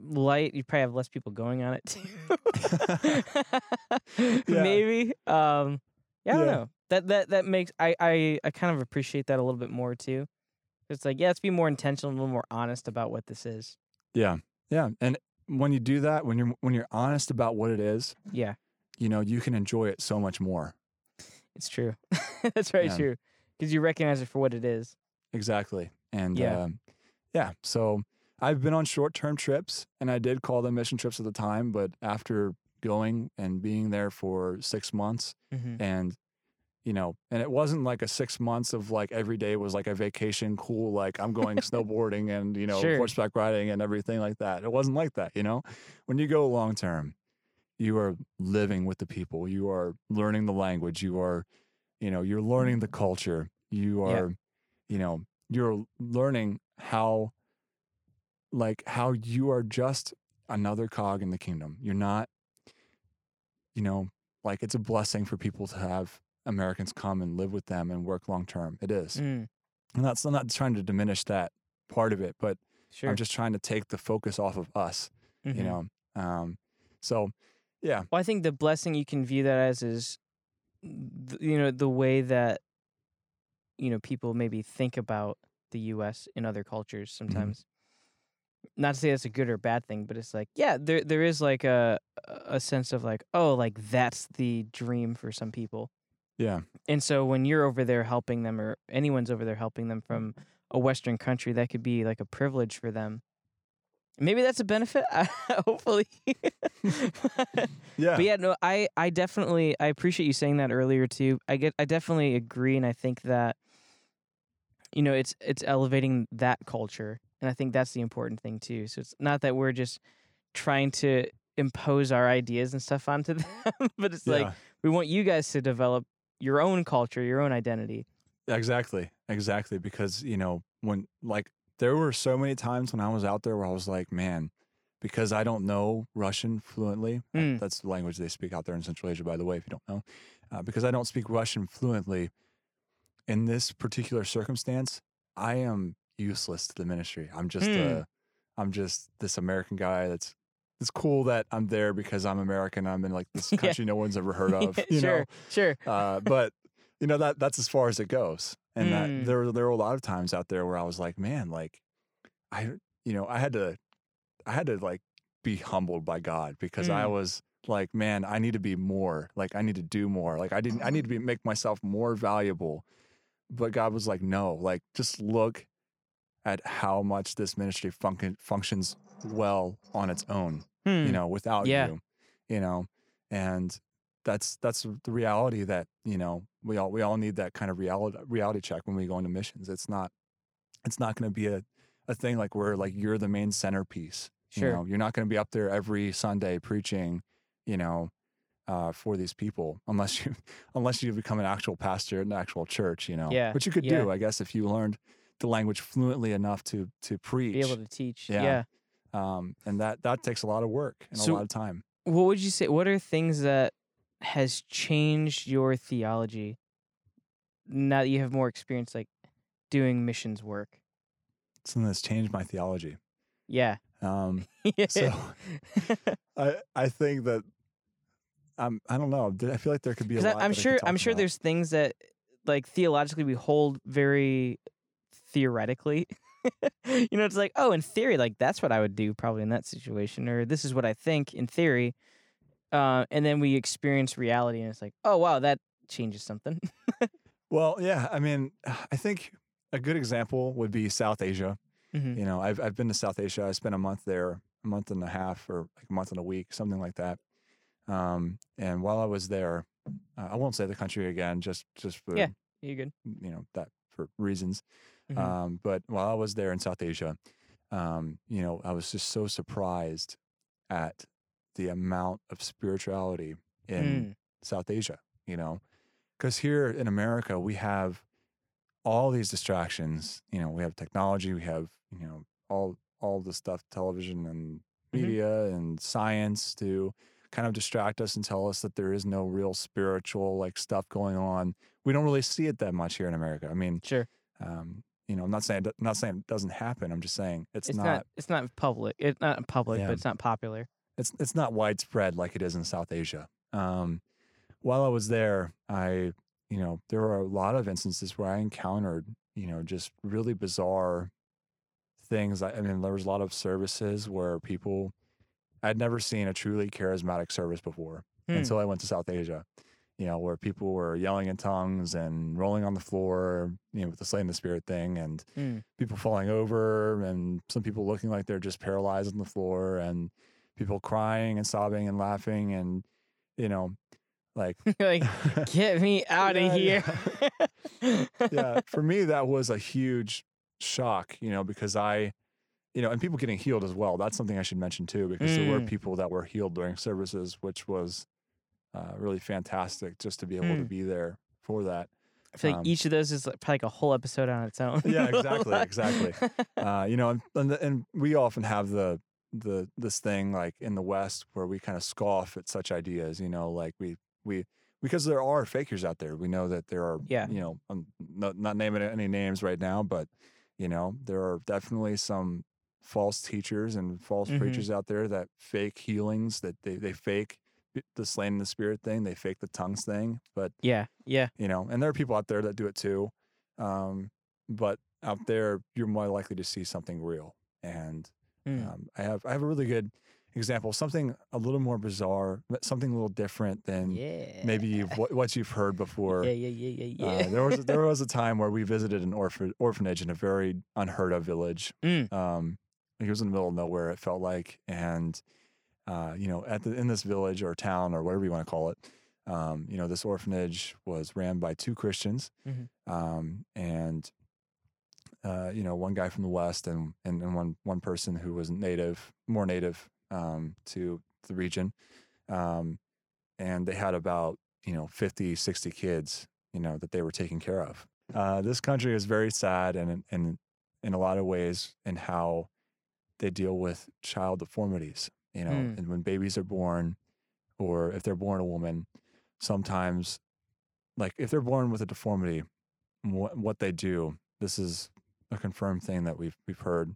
light, you probably have less people going on it too. Yeah. Maybe. Um, yeah, I don't Yeah. know. That that that makes I, I I kind of appreciate that a little bit more too. It's like yeah, let's be more intentional, a little more honest about what this is. yeah yeah and when you do that when you're when you're honest about what it is Yeah, you know you can enjoy it so much more it's true. That's very Yeah. true because you recognize it for what it is. Exactly. And Yeah. um, yeah, so I've been on short term trips and I did call them mission trips at the time, but after going and being there for six months Mm-hmm. and you know, and it wasn't like a six months of like every day was like a vacation, cool, like I'm going snowboarding and, you know, Sure. horseback riding and everything like that. It wasn't like that, you know? When you go long term, you are living with the people, you are learning the language, you are, you know, you're learning the culture, you Yeah. are, you know, you're learning how, like, how you are just another cog in the kingdom. You're not, you know, like it's a blessing for people to have Americans come and live with them and work long term. It is. Mm, And that's I'm not trying to diminish that part of it, but sure. I'm just trying to take the focus off of us, you Mhm. know. Um, so yeah, Well, I think the blessing you can view that as is, you know, the way that, you know, people maybe think about the U.S. in other cultures Mm-hmm. sometimes. Not to say that's a good or bad thing, but it's like, yeah, there there is like a a sense of like, oh, like that's the dream for some people. Yeah. And so when you're over there helping them or anyone's over there helping them from a western country, that could be like a privilege for them. Maybe that's a benefit, hopefully. Yeah. But yeah, no, I I definitely I appreciate you saying that earlier too. I get I definitely agree and I think that you know, it's it's elevating that culture and I think that's the important thing too. So it's not that we're just trying to impose our ideas and stuff onto them, but it's like we want you guys to develop your own culture, your own identity. Exactly. Exactly. Because, you know, when like there were so many times when I was out there where I was like, man, because I don't know Russian fluently. Mm. That's the language they speak out there in Central Asia, by the way, if you don't know. Uh, because I don't speak Russian fluently in this particular circumstance, I am useless to the ministry. I'm just Mm. a, I'm just this American guy that's it's cool that I'm there because I'm American. I'm in like this Yeah. country no one's ever heard of. You sure, know, sure. uh, but you know that that's as far as it goes. And Mm. that there there were a lot of times out there where I was like, man, like I you know I had to I had to like be humbled by God because I Mm. was like, man, I need to be more. Like I need to do more. Like I didn't I need to be make myself more valuable. But God was like, no, like just look at how much this ministry function functions well on its own Hmm. you know, without Yeah. you, you know, and that's that's the reality that you know we all we all need that kind of reality reality check when we go into missions. It's not it's not going to be a a thing like where like you're the main centerpiece. Sure. You know, you're not going to be up there every Sunday preaching, you know, uh, for these people unless you unless you become an actual pastor in an actual church, you know. Yeah, Which you could yeah. do, I guess, if you learned the language fluently enough to to preach. Be able to teach. Yeah. yeah. um, and that that takes a lot of work and So- a lot of time. What would you say? What are things that has changed your theology now that you have more experience, like doing missions work? something that's changed my theology. Yeah. Um, so I I think that I'm I don't know. I feel like there could be a lot. I'm that sure I'm sure about. there's things that like theologically we hold very theoretically. you know, it's like, oh, in theory, like that's what I would do probably in that situation, or this is what I think in theory. Uh, and then we experience reality, and it's like, oh wow, that changes something. Well, yeah. I mean, I think a good example would be South Asia. Mhm. You know, I've I've been to South Asia. I spent a month there, a month and a half, or like a month and a week, something like that. Um, and while I was there, uh, I won't say the country again, just just for Yeah. You good? you know that for reasons. Mhm. Um, but while I was there in South Asia, um, you know, I was just so surprised at the amount of spirituality in Mm. South Asia, you know, because here in America, we have all these distractions. You know, we have technology, we have, you know, all, all the stuff, television and Mhm. media and science to kind of distract us and tell us that there is no real spiritual like stuff going on. We don't really see it that much here in America. I mean, Sure. um, you know, I'm not saying not saying it doesn't happen. I'm just saying it's, It's not, not. It's not public. It's not public, Yeah. but it's not popular. it's it's not widespread like it is in South Asia. Um, while I was there, I you know there were a lot of instances where I encountered you know just really bizarre things. I, I mean, there was a lot of services where people I'd never seen a truly charismatic service before Hmm. until I went to South Asia. You know, where people were yelling in tongues and rolling on the floor, you know, with the slain in the spirit thing, and Mm. people falling over, and some people looking like they're just paralyzed on the floor, and people crying and sobbing and laughing, and you know, like like, get me out of Yeah, here. yeah, for me that was a huge shock, you know, because I, you know, and people getting healed as well. That's something I should mention too, because there were Mm. people that were healed during services, which was uh, really fantastic just to be able to Mm. be there for that. I feel like Um, each of those is like, probably like a whole episode on its own. Yeah, exactly, exactly. uh, you know, and and, and we often have the the this thing like in the West where we kind of scoff at such ideas. You know, like we we because there are fakers out there. We know that there are. Yeah. You know, I'm not not naming any names right now, but you know, there are definitely some false teachers and false Mhm. preachers out there that fake healings. That they they fake the slain in the spirit thing. They fake the tongues thing, but yeah, yeah, you know, and there are people out there that do it too. Um, but out there, you're more likely to see something real. And Mm. Um, I have I have a really good example, something a little more bizarre, something a little different than yeah. maybe you've, what, what you've heard before. Yeah, yeah, yeah, yeah, Uh, there was there was a time where we visited an orphan, orphanage in a very unheard of village. Mm. Um, it was in the middle of nowhere. It felt like, and uh, you know, at the in this village or town or whatever you want to call it, um, you know, this orphanage was ran by two Christians, Mhm. um, and uh, you know, one guy from the west and and, and one one person who was native, more native um, to the region, um, and they had about you know 50, 60 kids, you know, that they were taking care of. Uh, this country is very sad and and in a lot of ways in how they deal with child deformities. You know, Mm. and when babies are born, or if they're born a woman, sometimes, like if they're born with a deformity, what what they do. This is a confirmed thing that we've we've heard.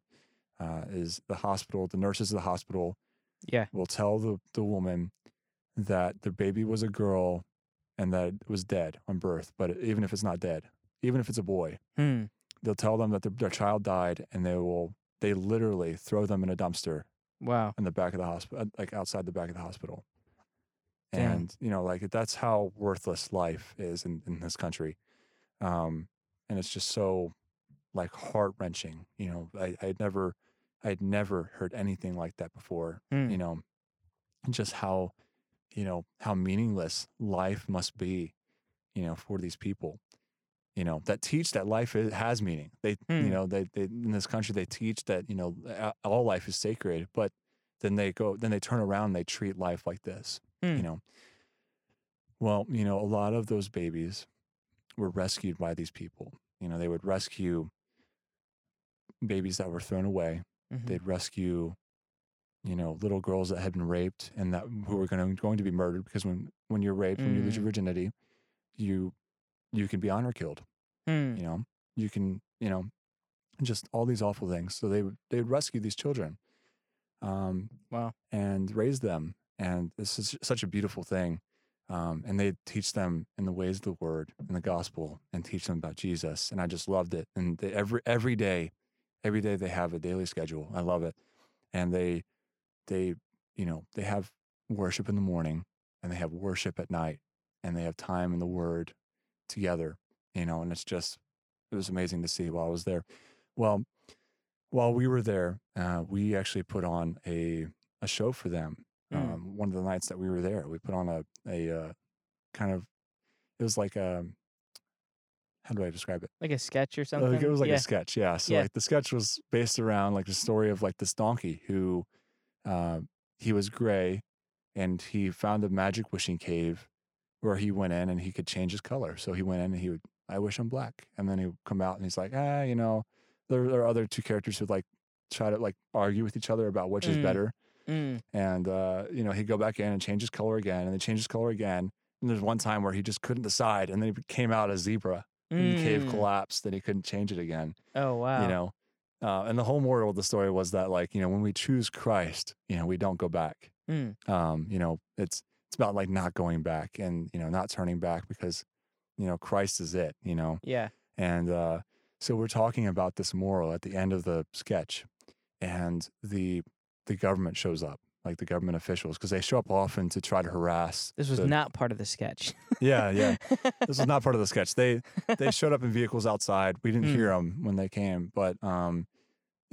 Uh, is the hospital, the nurses of the hospital Yeah. will tell the, the woman that their baby was a girl and that it was dead on birth, but even if it's not dead, even if it's a boy, Hmm. they'll tell them that their, their child died and they will they literally throw them in a dumpster Wow. in the back of the hospital like outside the back of the hospital Damn. and you know like that's how worthless life is in, in this country um and it's just so like heart-wrenching you know i i'd never i'd never heard anything like that before Hmm. you know just how you know how meaningless life must be you know for these people you know that teach that life is, has meaning they you Hmm. know they, they in this country they teach that you know all life is sacred but then they go then they turn around and they treat life like this Hmm. you know well you know a lot of those babies were rescued by these people you know they would rescue babies that were thrown away Mhm. they'd rescue you know little girls that had been raped and that who were going to, going to be murdered because when when you're raped when you lose your Mm. virginity you you can be honor killed Hmm. you know you can you know just all these awful things so they they would rescue these children um Wow. and raise them and this is such a beautiful thing um and they teach them in the ways of the word and the gospel and teach them about jesus and i just loved it and they, every every day every day they have a daily schedule i love it and they they you know they have worship in the morning and they have worship at night and they have time in the word together you know and it's just it was amazing to see while i was there well while we were there uh, we actually put on a a show for them Mm. um, one of the nights that we were there we put on a a uh, kind of it was like a how do i describe it Like a sketch or something. it was like yeah. a sketch, yeah. So Yeah. like the sketch was based around like the story of like this donkey who uh, he was gray and he found a magic wishing cave where he went in and he could change his color. So he went in and he would, I wish I'm black. And then he would come out and he's like, ah, you know, there, there are other two characters who like try to like argue with each other about which is Mm. better. Mm. And, uh, you know, he'd go back in and change his color again and then change his color again. And there's one time where he just couldn't decide and then he came out a zebra and the cave Mm. collapsed and he couldn't change it again Oh wow. you know uh, and the whole moral of the story was that like you know when we choose christ you know we don't go back Mm. um you know it's it's about like not going back and you know not turning back because you know christ is it you know Yeah. and uh so we're talking about this moral at the end of the sketch and the the government shows up like the government officials because they show up often to try to harass This was the- not part of the sketch. yeah yeah this was not part of the sketch. They they showed up in vehicles outside. We didn't Hmm. hear them when they came, but um,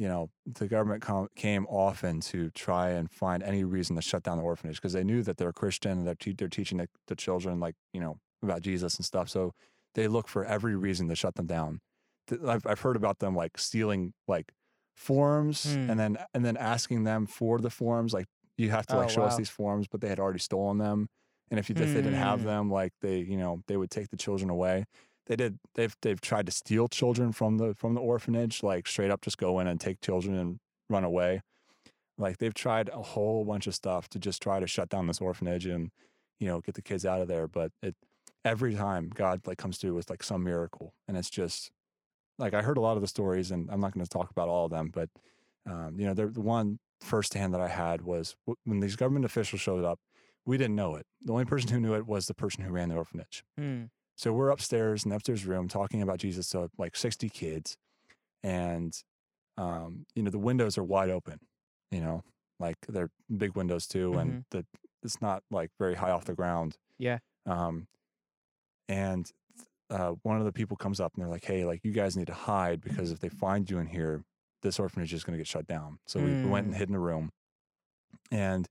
you know, the government com- came often to try and find any reason to shut down the orphanage because they knew that they're Christian and they're te- they're teaching the, the children like you know about Jesus and stuff. So they look for every reason to shut them down. I've I've heard about them like stealing like forms Hmm. and then and then asking them for the forms like you have to like Oh, show us these forms, but they had already stolen them. And if, you, if they didn't have Mm. them, like they, you know, they would take the children away. They did. They've they've tried to steal children from the from the orphanage, like straight up just go in and take children and run away. Like they've tried a whole bunch of stuff to just try to shut down this orphanage and you know get the kids out of there. But it every time God like comes through with like some miracle, and it's just like I heard a lot of the stories, and I'm not going to talk about all of them, but um, you know, the, one firsthand that I had was when these government officials showed up. We didn't know it. The only person who knew it was the person who ran the orphanage. Mm. So we're upstairs in the upstairs room talking about Jesus to like 60 kids. And, um, you know, the windows are wide open. you know, like they're big windows too, and the it's not like very high off the ground. Yeah. Um, and uh, one of the people comes up and they're like, "Hey, like you guys need to hide because if they find you in here, this orphanage is going to get shut down." So we, we went and Mm. hid in a room, and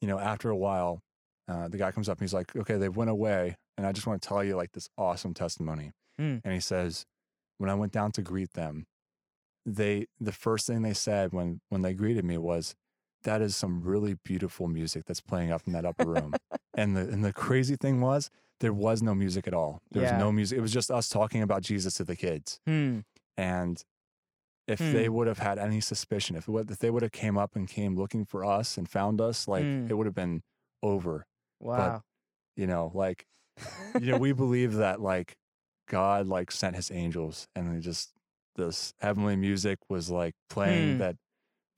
you know, after a while, uh, the guy comes up and he's like, "Okay, they went away, and I just want to tell you like this awesome testimony." Mm. And he says, "When I went down to greet them, they the first thing they said when when they greeted me was." That is some really beautiful music that's playing up in that upper room. and the and the crazy thing was there was no music at all. There Yeah. was no music. It was just us talking about Jesus to the kids. Hmm. And if they Hmm. would have had any suspicion, if, would, if they would have came up and came looking for us and found us, like Hmm. it would have been over. Wow. You know, like you know, we believe that like God like sent his angels and they just this heavenly music was like playing Hmm. that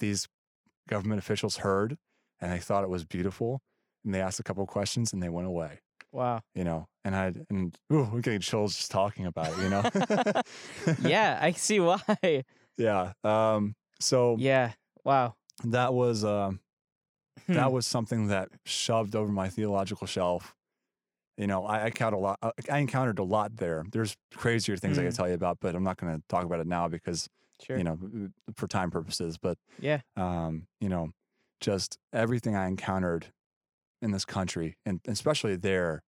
these government officials heard and they thought it was beautiful and they asked a couple questions and they went away wow. you know and i and ooh, we're getting chills just talking about it you know yeah, I see why. yeah um so Yeah. Wow. that was um Hmm. that was something that shoved over my theological shelf you know i, I encountered a lot uh, i encountered a lot there there's crazier things i Mm. could tell you about but i'm not going to talk about it now because sure. you know for time purposes but Yeah. um you know just everything i encountered in this country and especially there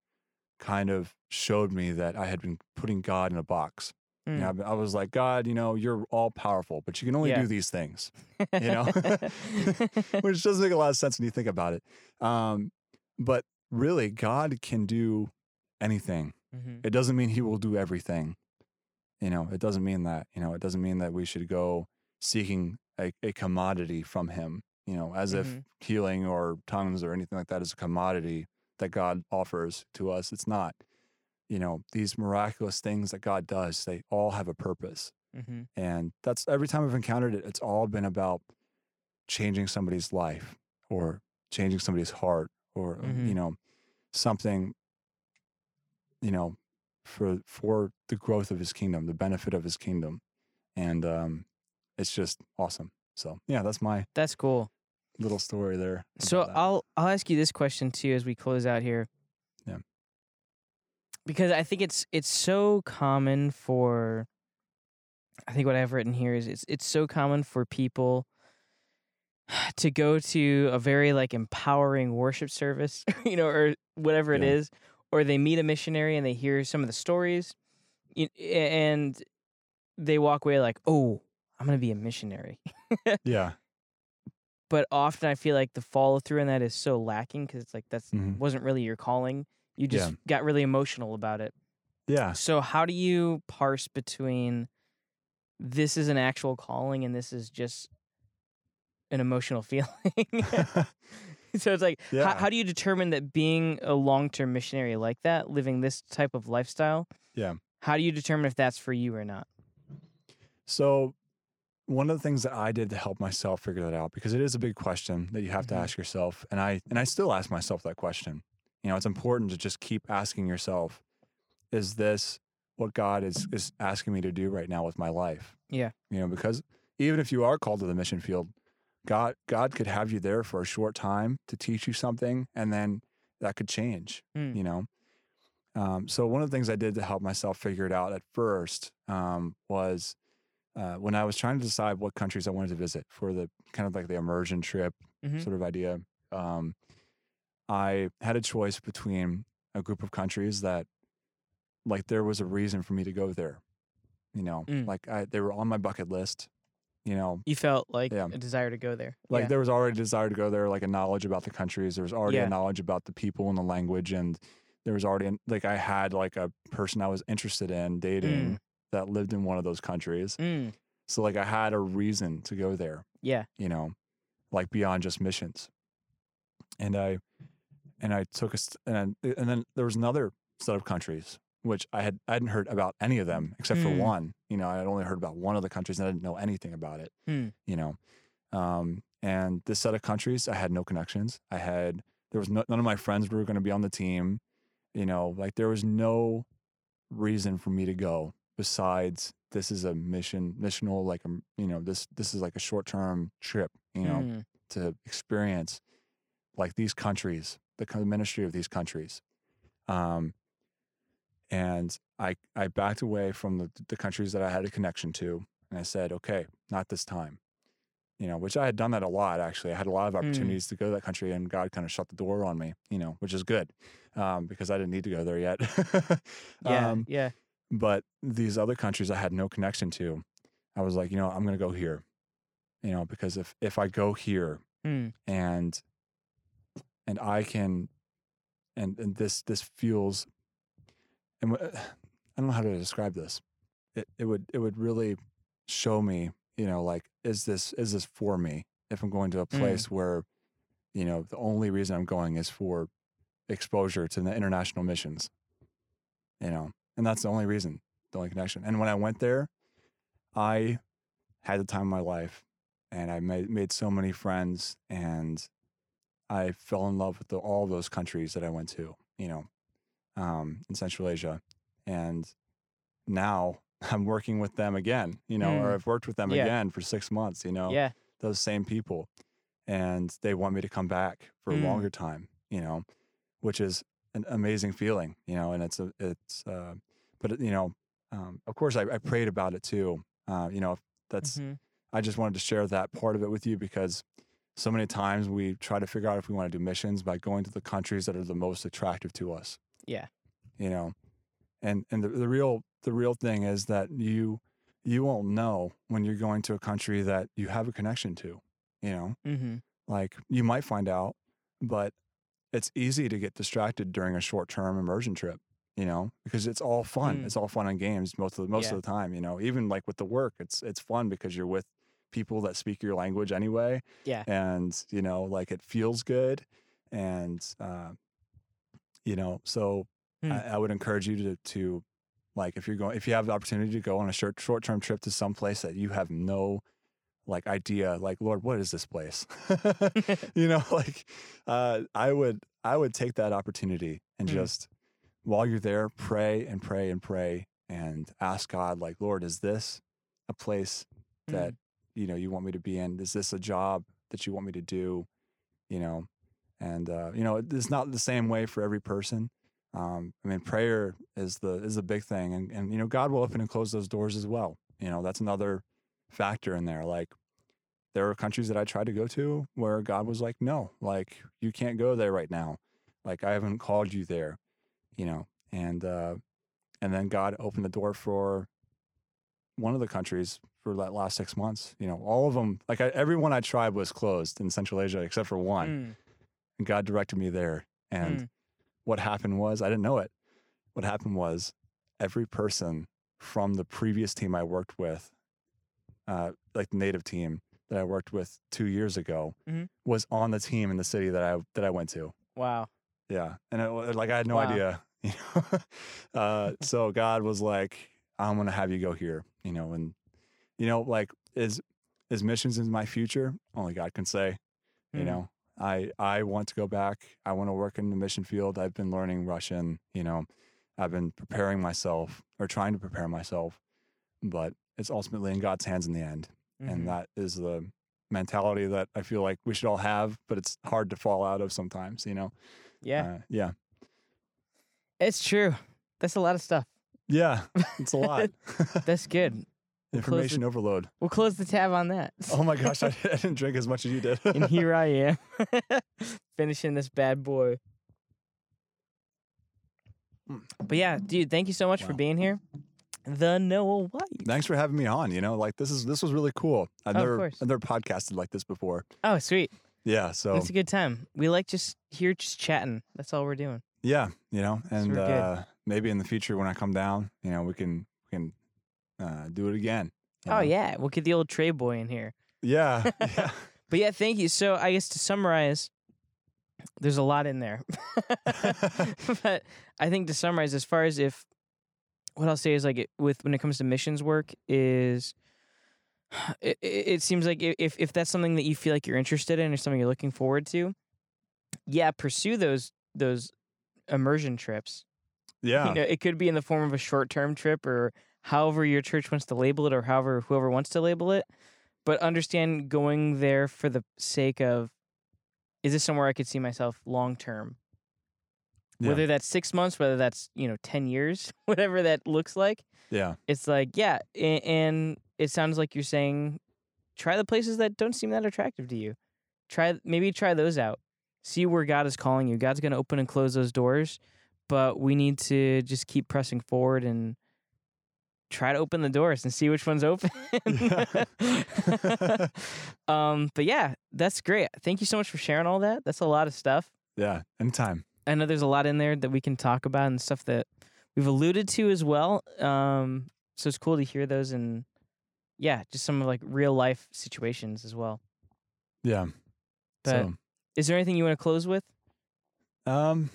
kind of showed me that i had been putting god in a box You Hmm. know, I I was like, God, you know, you're all powerful, but you can only Yeah. do these things, you know, which doesn't make a lot of sense when you think about it. Um, but really, God can do anything. Mhm. It doesn't mean He will do everything. You know, it doesn't mean that. You know, it doesn't mean that we should go seeking a, a commodity from Him. You know, as if Mhm. healing or tongues or anything like that is a commodity that God offers to us. It's not. You know, these miraculous things that God does, they all have a purpose. Mhm. And that's every time I've encountered it, it's all been about changing somebody's life or changing somebody's heart or, Mhm. you know, something, you know, for for the growth of his kingdom, the benefit of his kingdom. And um it's just awesome. So yeah, that's my That's cool. little story there. So that. I'll I'll ask you this question too as we close out here. Yeah. Because I think it's it's so common for I think what I've written here is it's it's so common for people to go to a very like empowering worship service, you know, or whatever it Yeah. is, or they meet a missionary and they hear some of the stories and they walk away like, "Oh, I'm going to be a missionary." yeah. but often I feel like the follow through in that is so lacking because it's like that's Mhm. wasn't really your calling. You just Yeah. got really emotional about it. Yeah. So how do you parse between this is an actual calling and this is just an emotional feeling? so it's like how, Yeah. how do you determine that being a long term missionary like that, living this type of lifestyle? Yeah. How do you determine if that's for you or not? So, one of the things that I did to help myself figure that out, because it is a big question that you have Mhm. to ask yourself, and I and I still ask myself that question. You know, it's important to just keep asking yourself, is this what God is is asking me to do right now with my life? Yeah. You know, because even if you are called to the mission field, God God could have you there for a short time to teach you something, and then that could change. Mm. You know. Um, so one of the things I did to help myself figure it out at first um, was uh, when I was trying to decide what countries I wanted to visit for the kind of like the immersion trip Mhm. sort of idea. Um, I had a choice between a group of countries that, like, there was a reason for me to go there. You know, Mm. like I, they were on my bucket list. You know, You felt like Yeah. a desire to go there. like yeah. there was already a desire to go there, like a knowledge about the countries. There was already Yeah. a knowledge about the people and the language, and there was already an, like I had like a person I was interested in dating Mm. that lived in one of those countries. Mm. So like I had a reason to go there. Yeah. You know, like beyond just missions. And I and I took a st- and I, and then there was another set of countries which I had I hadn't heard about any of them except for Hmm. one. You know, I had only heard about one of the countries and I didn't know anything about it. Hmm. You know, um, and this set of countries I had no connections. I had there was no, none of my friends were going to be on the team. You know, like there was no reason for me to go besides this is a mission missional like a you know this this is like a short term trip you know Mm. to experience like these countries the ministry of these countries um and i i backed away from the the countries that i had a connection to and i said okay not this time you know which i had done that a lot actually i had a lot of Mm. opportunities to go to that country and god kind of shut the door on me you know which is good um because i didn't need to go there yet Yeah. um yeah. but these other countries I had no connection to, I was like, you know, I'm going to go here, you know, because if if I go here Mm. and and I can, and and this this feels, and I don't know how to describe this. It it would it would really show me, you know, like is this is this for me? If I'm going to a Mm. place where, you know, the only reason I'm going is for exposure to the international missions, you know, and that's the only reason, the only connection. And when I went there, I had the time of my life, and I made made so many friends, and I fell in love with the, all those countries that I went to, you know, um, in Central Asia, and now I'm working with them again, you know, or Mm. I've worked with them Yeah. again for six months, you know, Yeah. those same people, and they want me to come back for a Mm. longer time, you know, which is an amazing feeling, you know, and it's a it's uh, but you know, um, of course I, I prayed about it too, uh, you know, that's Mhm. I just wanted to share that part of it with you because so many times we try to figure out if we want to do missions by going to the countries that are the most attractive to us. Yeah. You know, and and the, the real the real thing is that you you won't know when you're going to a country that you have a connection to. You know, Mhm. like you might find out, but it's easy to get distracted during a short term immersion trip. You know, because it's all fun. Mm. It's all fun and games most of the, most Yeah. of the time. You know, even like with the work, it's it's fun because you're with people that speak your language anyway Yeah. and you know like it feels good and uh, you know so Hmm. I, I would encourage you to to like if you're going if you have the opportunity to go on a short short term trip to some place that you have no like idea like lord what is this place you know like uh, i would i would take that opportunity and Hmm. just while you're there pray and pray and pray and ask god like lord is this a place that Mm. you know you want me to be in is this a job that you want me to do you know and uh, you know it's not the same way for every person um, i mean prayer is the is the big thing and, and you know god will open and close those doors as well you know that's another factor in there like there are countries that i tried to go to where god was like no like you can't go there right now like i haven't called you there you know and uh and then god opened the door for one of the countries for that last six months. You know, all of them, like I, everyone I tried was closed in Central Asia except for one. Mm. And God directed me there. And Mm. what happened was, I didn't know it. What happened was, every person from the previous team I worked with, uh, like the native team that I worked with two years ago, Mhm. was on the team in the city that I that I went to. Wow. Yeah, and it, like I had no Wow. idea. You know, uh, so God was like, "I'm gonna have you go here," you know, and you know, like is is missions in my future? Only God can say. You Mm. know, I I want to go back. I want to work in the mission field. I've been learning Russian. You know, I've been preparing myself or trying to prepare myself, but it's ultimately in God's hands in the end, Mhm. and that is the mentality that I feel like we should all have, but it's hard to fall out of sometimes. You know. yeah, Uh, yeah. it's true. That's a lot of stuff. Yeah, it's a lot. That's good. We'll Information overload. We'll close the tab on that. Oh my gosh, I, I didn't drink as much as you did. and here I am, finishing this bad boy. Mm. But yeah, dude, thank you so much for being here. The Noah White. Thanks for having me on. You know, like this is this was really cool. I've Oh, never. I've never podcasted like this before. Oh, sweet. Yeah, so It's a good time. We like just here, just chatting. That's all we're doing. yeah, you know, and we're uh, maybe in the future when I come down, you know, we can we can uh, do it again. Oh know? yeah, we'll get the old Trey boy in here. yeah, yeah. But yeah, thank you. So I guess to summarize, there's a lot in there. but I think to summarize, as far as if what I'll say is like it, with when it comes to missions work is it, it, it seems like if if that's something that you feel like you're interested in or something you're looking forward to, yeah, pursue those those immersion trips. yeah. You know, it could be in the form of a short term trip or however your church wants to label it or however whoever wants to label it. But understand going there for the sake of is this somewhere I could see myself long term? Yeah. Whether that's six months, whether that's, you know, 10 years, whatever that looks like. Yeah. It's like, yeah. And it sounds like you're saying try the places that don't seem that attractive to you. Try, maybe try those out. See where God is calling you. God's going to open and close those doors, but we need to just keep pressing forward and try to open the doors and see which one's open. um, but yeah, that's great. Thank you so much for sharing all that. That's a lot of stuff. Yeah. Anytime. I know there's a lot in there that we can talk about and stuff that we've alluded to as well. Um, so it's cool to hear those and yeah, just some of like real life situations as well. Yeah. But so, is there anything you want to close with? um,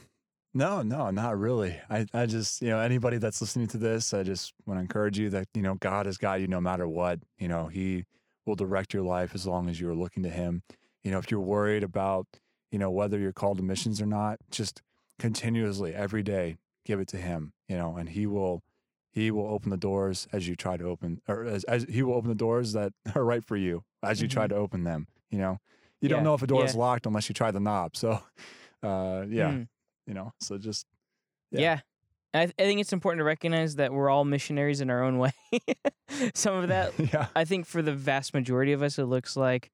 no, no, not really. I, I just, you know, anybody that's listening to this, I just want to encourage you that, you know, God has got you no matter what. You know, He will direct your life as long as you're looking to Him. You know, if you're worried about, you know, whether you're called to missions or not, just continuously every day give it to Him, you know, and He will. He will open the doors as you try to open, or as, as he will open the doors that are right for you as you try to open them. You know, you Yeah, don't know if a door is locked unless you try the knob. So, uh, yeah, Hmm. You know, so just Yeah. Yeah. I, th- I think it's important to recognize that we're all missionaries in our own way. some of that yeah, I think for the vast majority of us, it looks like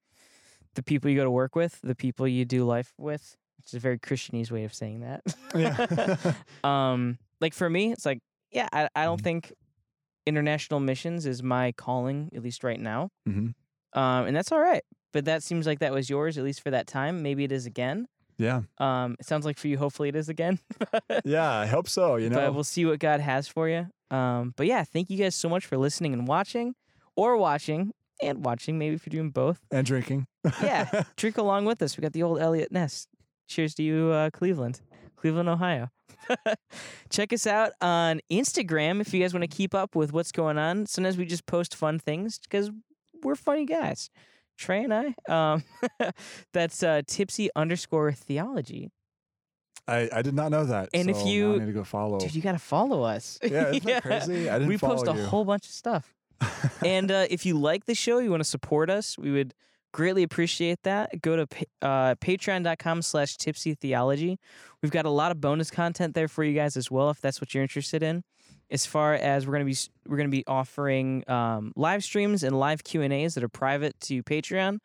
the people you go to work with, the people you do life with. It's a very Christianese way of saying that. Yeah. um, like for me, it's like, yeah, I, I don't Mhm. think international missions is my calling, at least right now. Mhm. Um, and that's all right. But that seems like that was yours, at least for that time. Maybe it is again. Yeah, Um, it sounds like for you, hopefully it is again. yeah. I hope so. You but know, we'll see what God has for you. Um, but yeah, thank you guys so much for listening and watching, or watching and watching. Maybe if you're doing both, and drinking. Yeah. drink along with us. We got the old Eliot Ness. Cheers to you, uh, Cleveland, Cleveland, Ohio. Check us out on Instagram if you guys want to keep up with what's going on. Sometimes we just post fun things because we're funny guys. Trey and I. Um, that's uh, tipsy underscore theology. I, I did not know that. And if so now you- I need to go follow. Dude, you got to follow us. yeah, isn't that crazy? I didn't we post a you. whole bunch of stuff. and uh, if you like the show, you want to support us, we would greatly appreciate that. Go to pa- uh, patreon.com slash tipsy theology. We've got a lot of bonus content there for you guys as well, if that's what you're interested in. As far as we're gonna be, we're gonna be offering um, live streams and live Q and A's that are private to Patreon,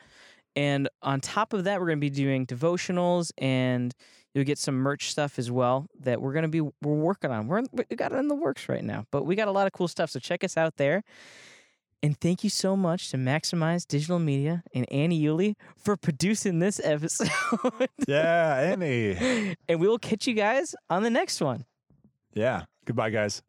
and on top of that, we're gonna be doing devotionals, and you'll get some merch stuff as well that we're gonna be we're working on. We're in, we got it in the works right now, but we got a lot of cool stuff. So check us out there. And thank you so much to Maximize Digital Media and Annie Yuli for producing this episode. yeah, Annie. and we will catch you guys on the next one. Yeah. Goodbye, guys.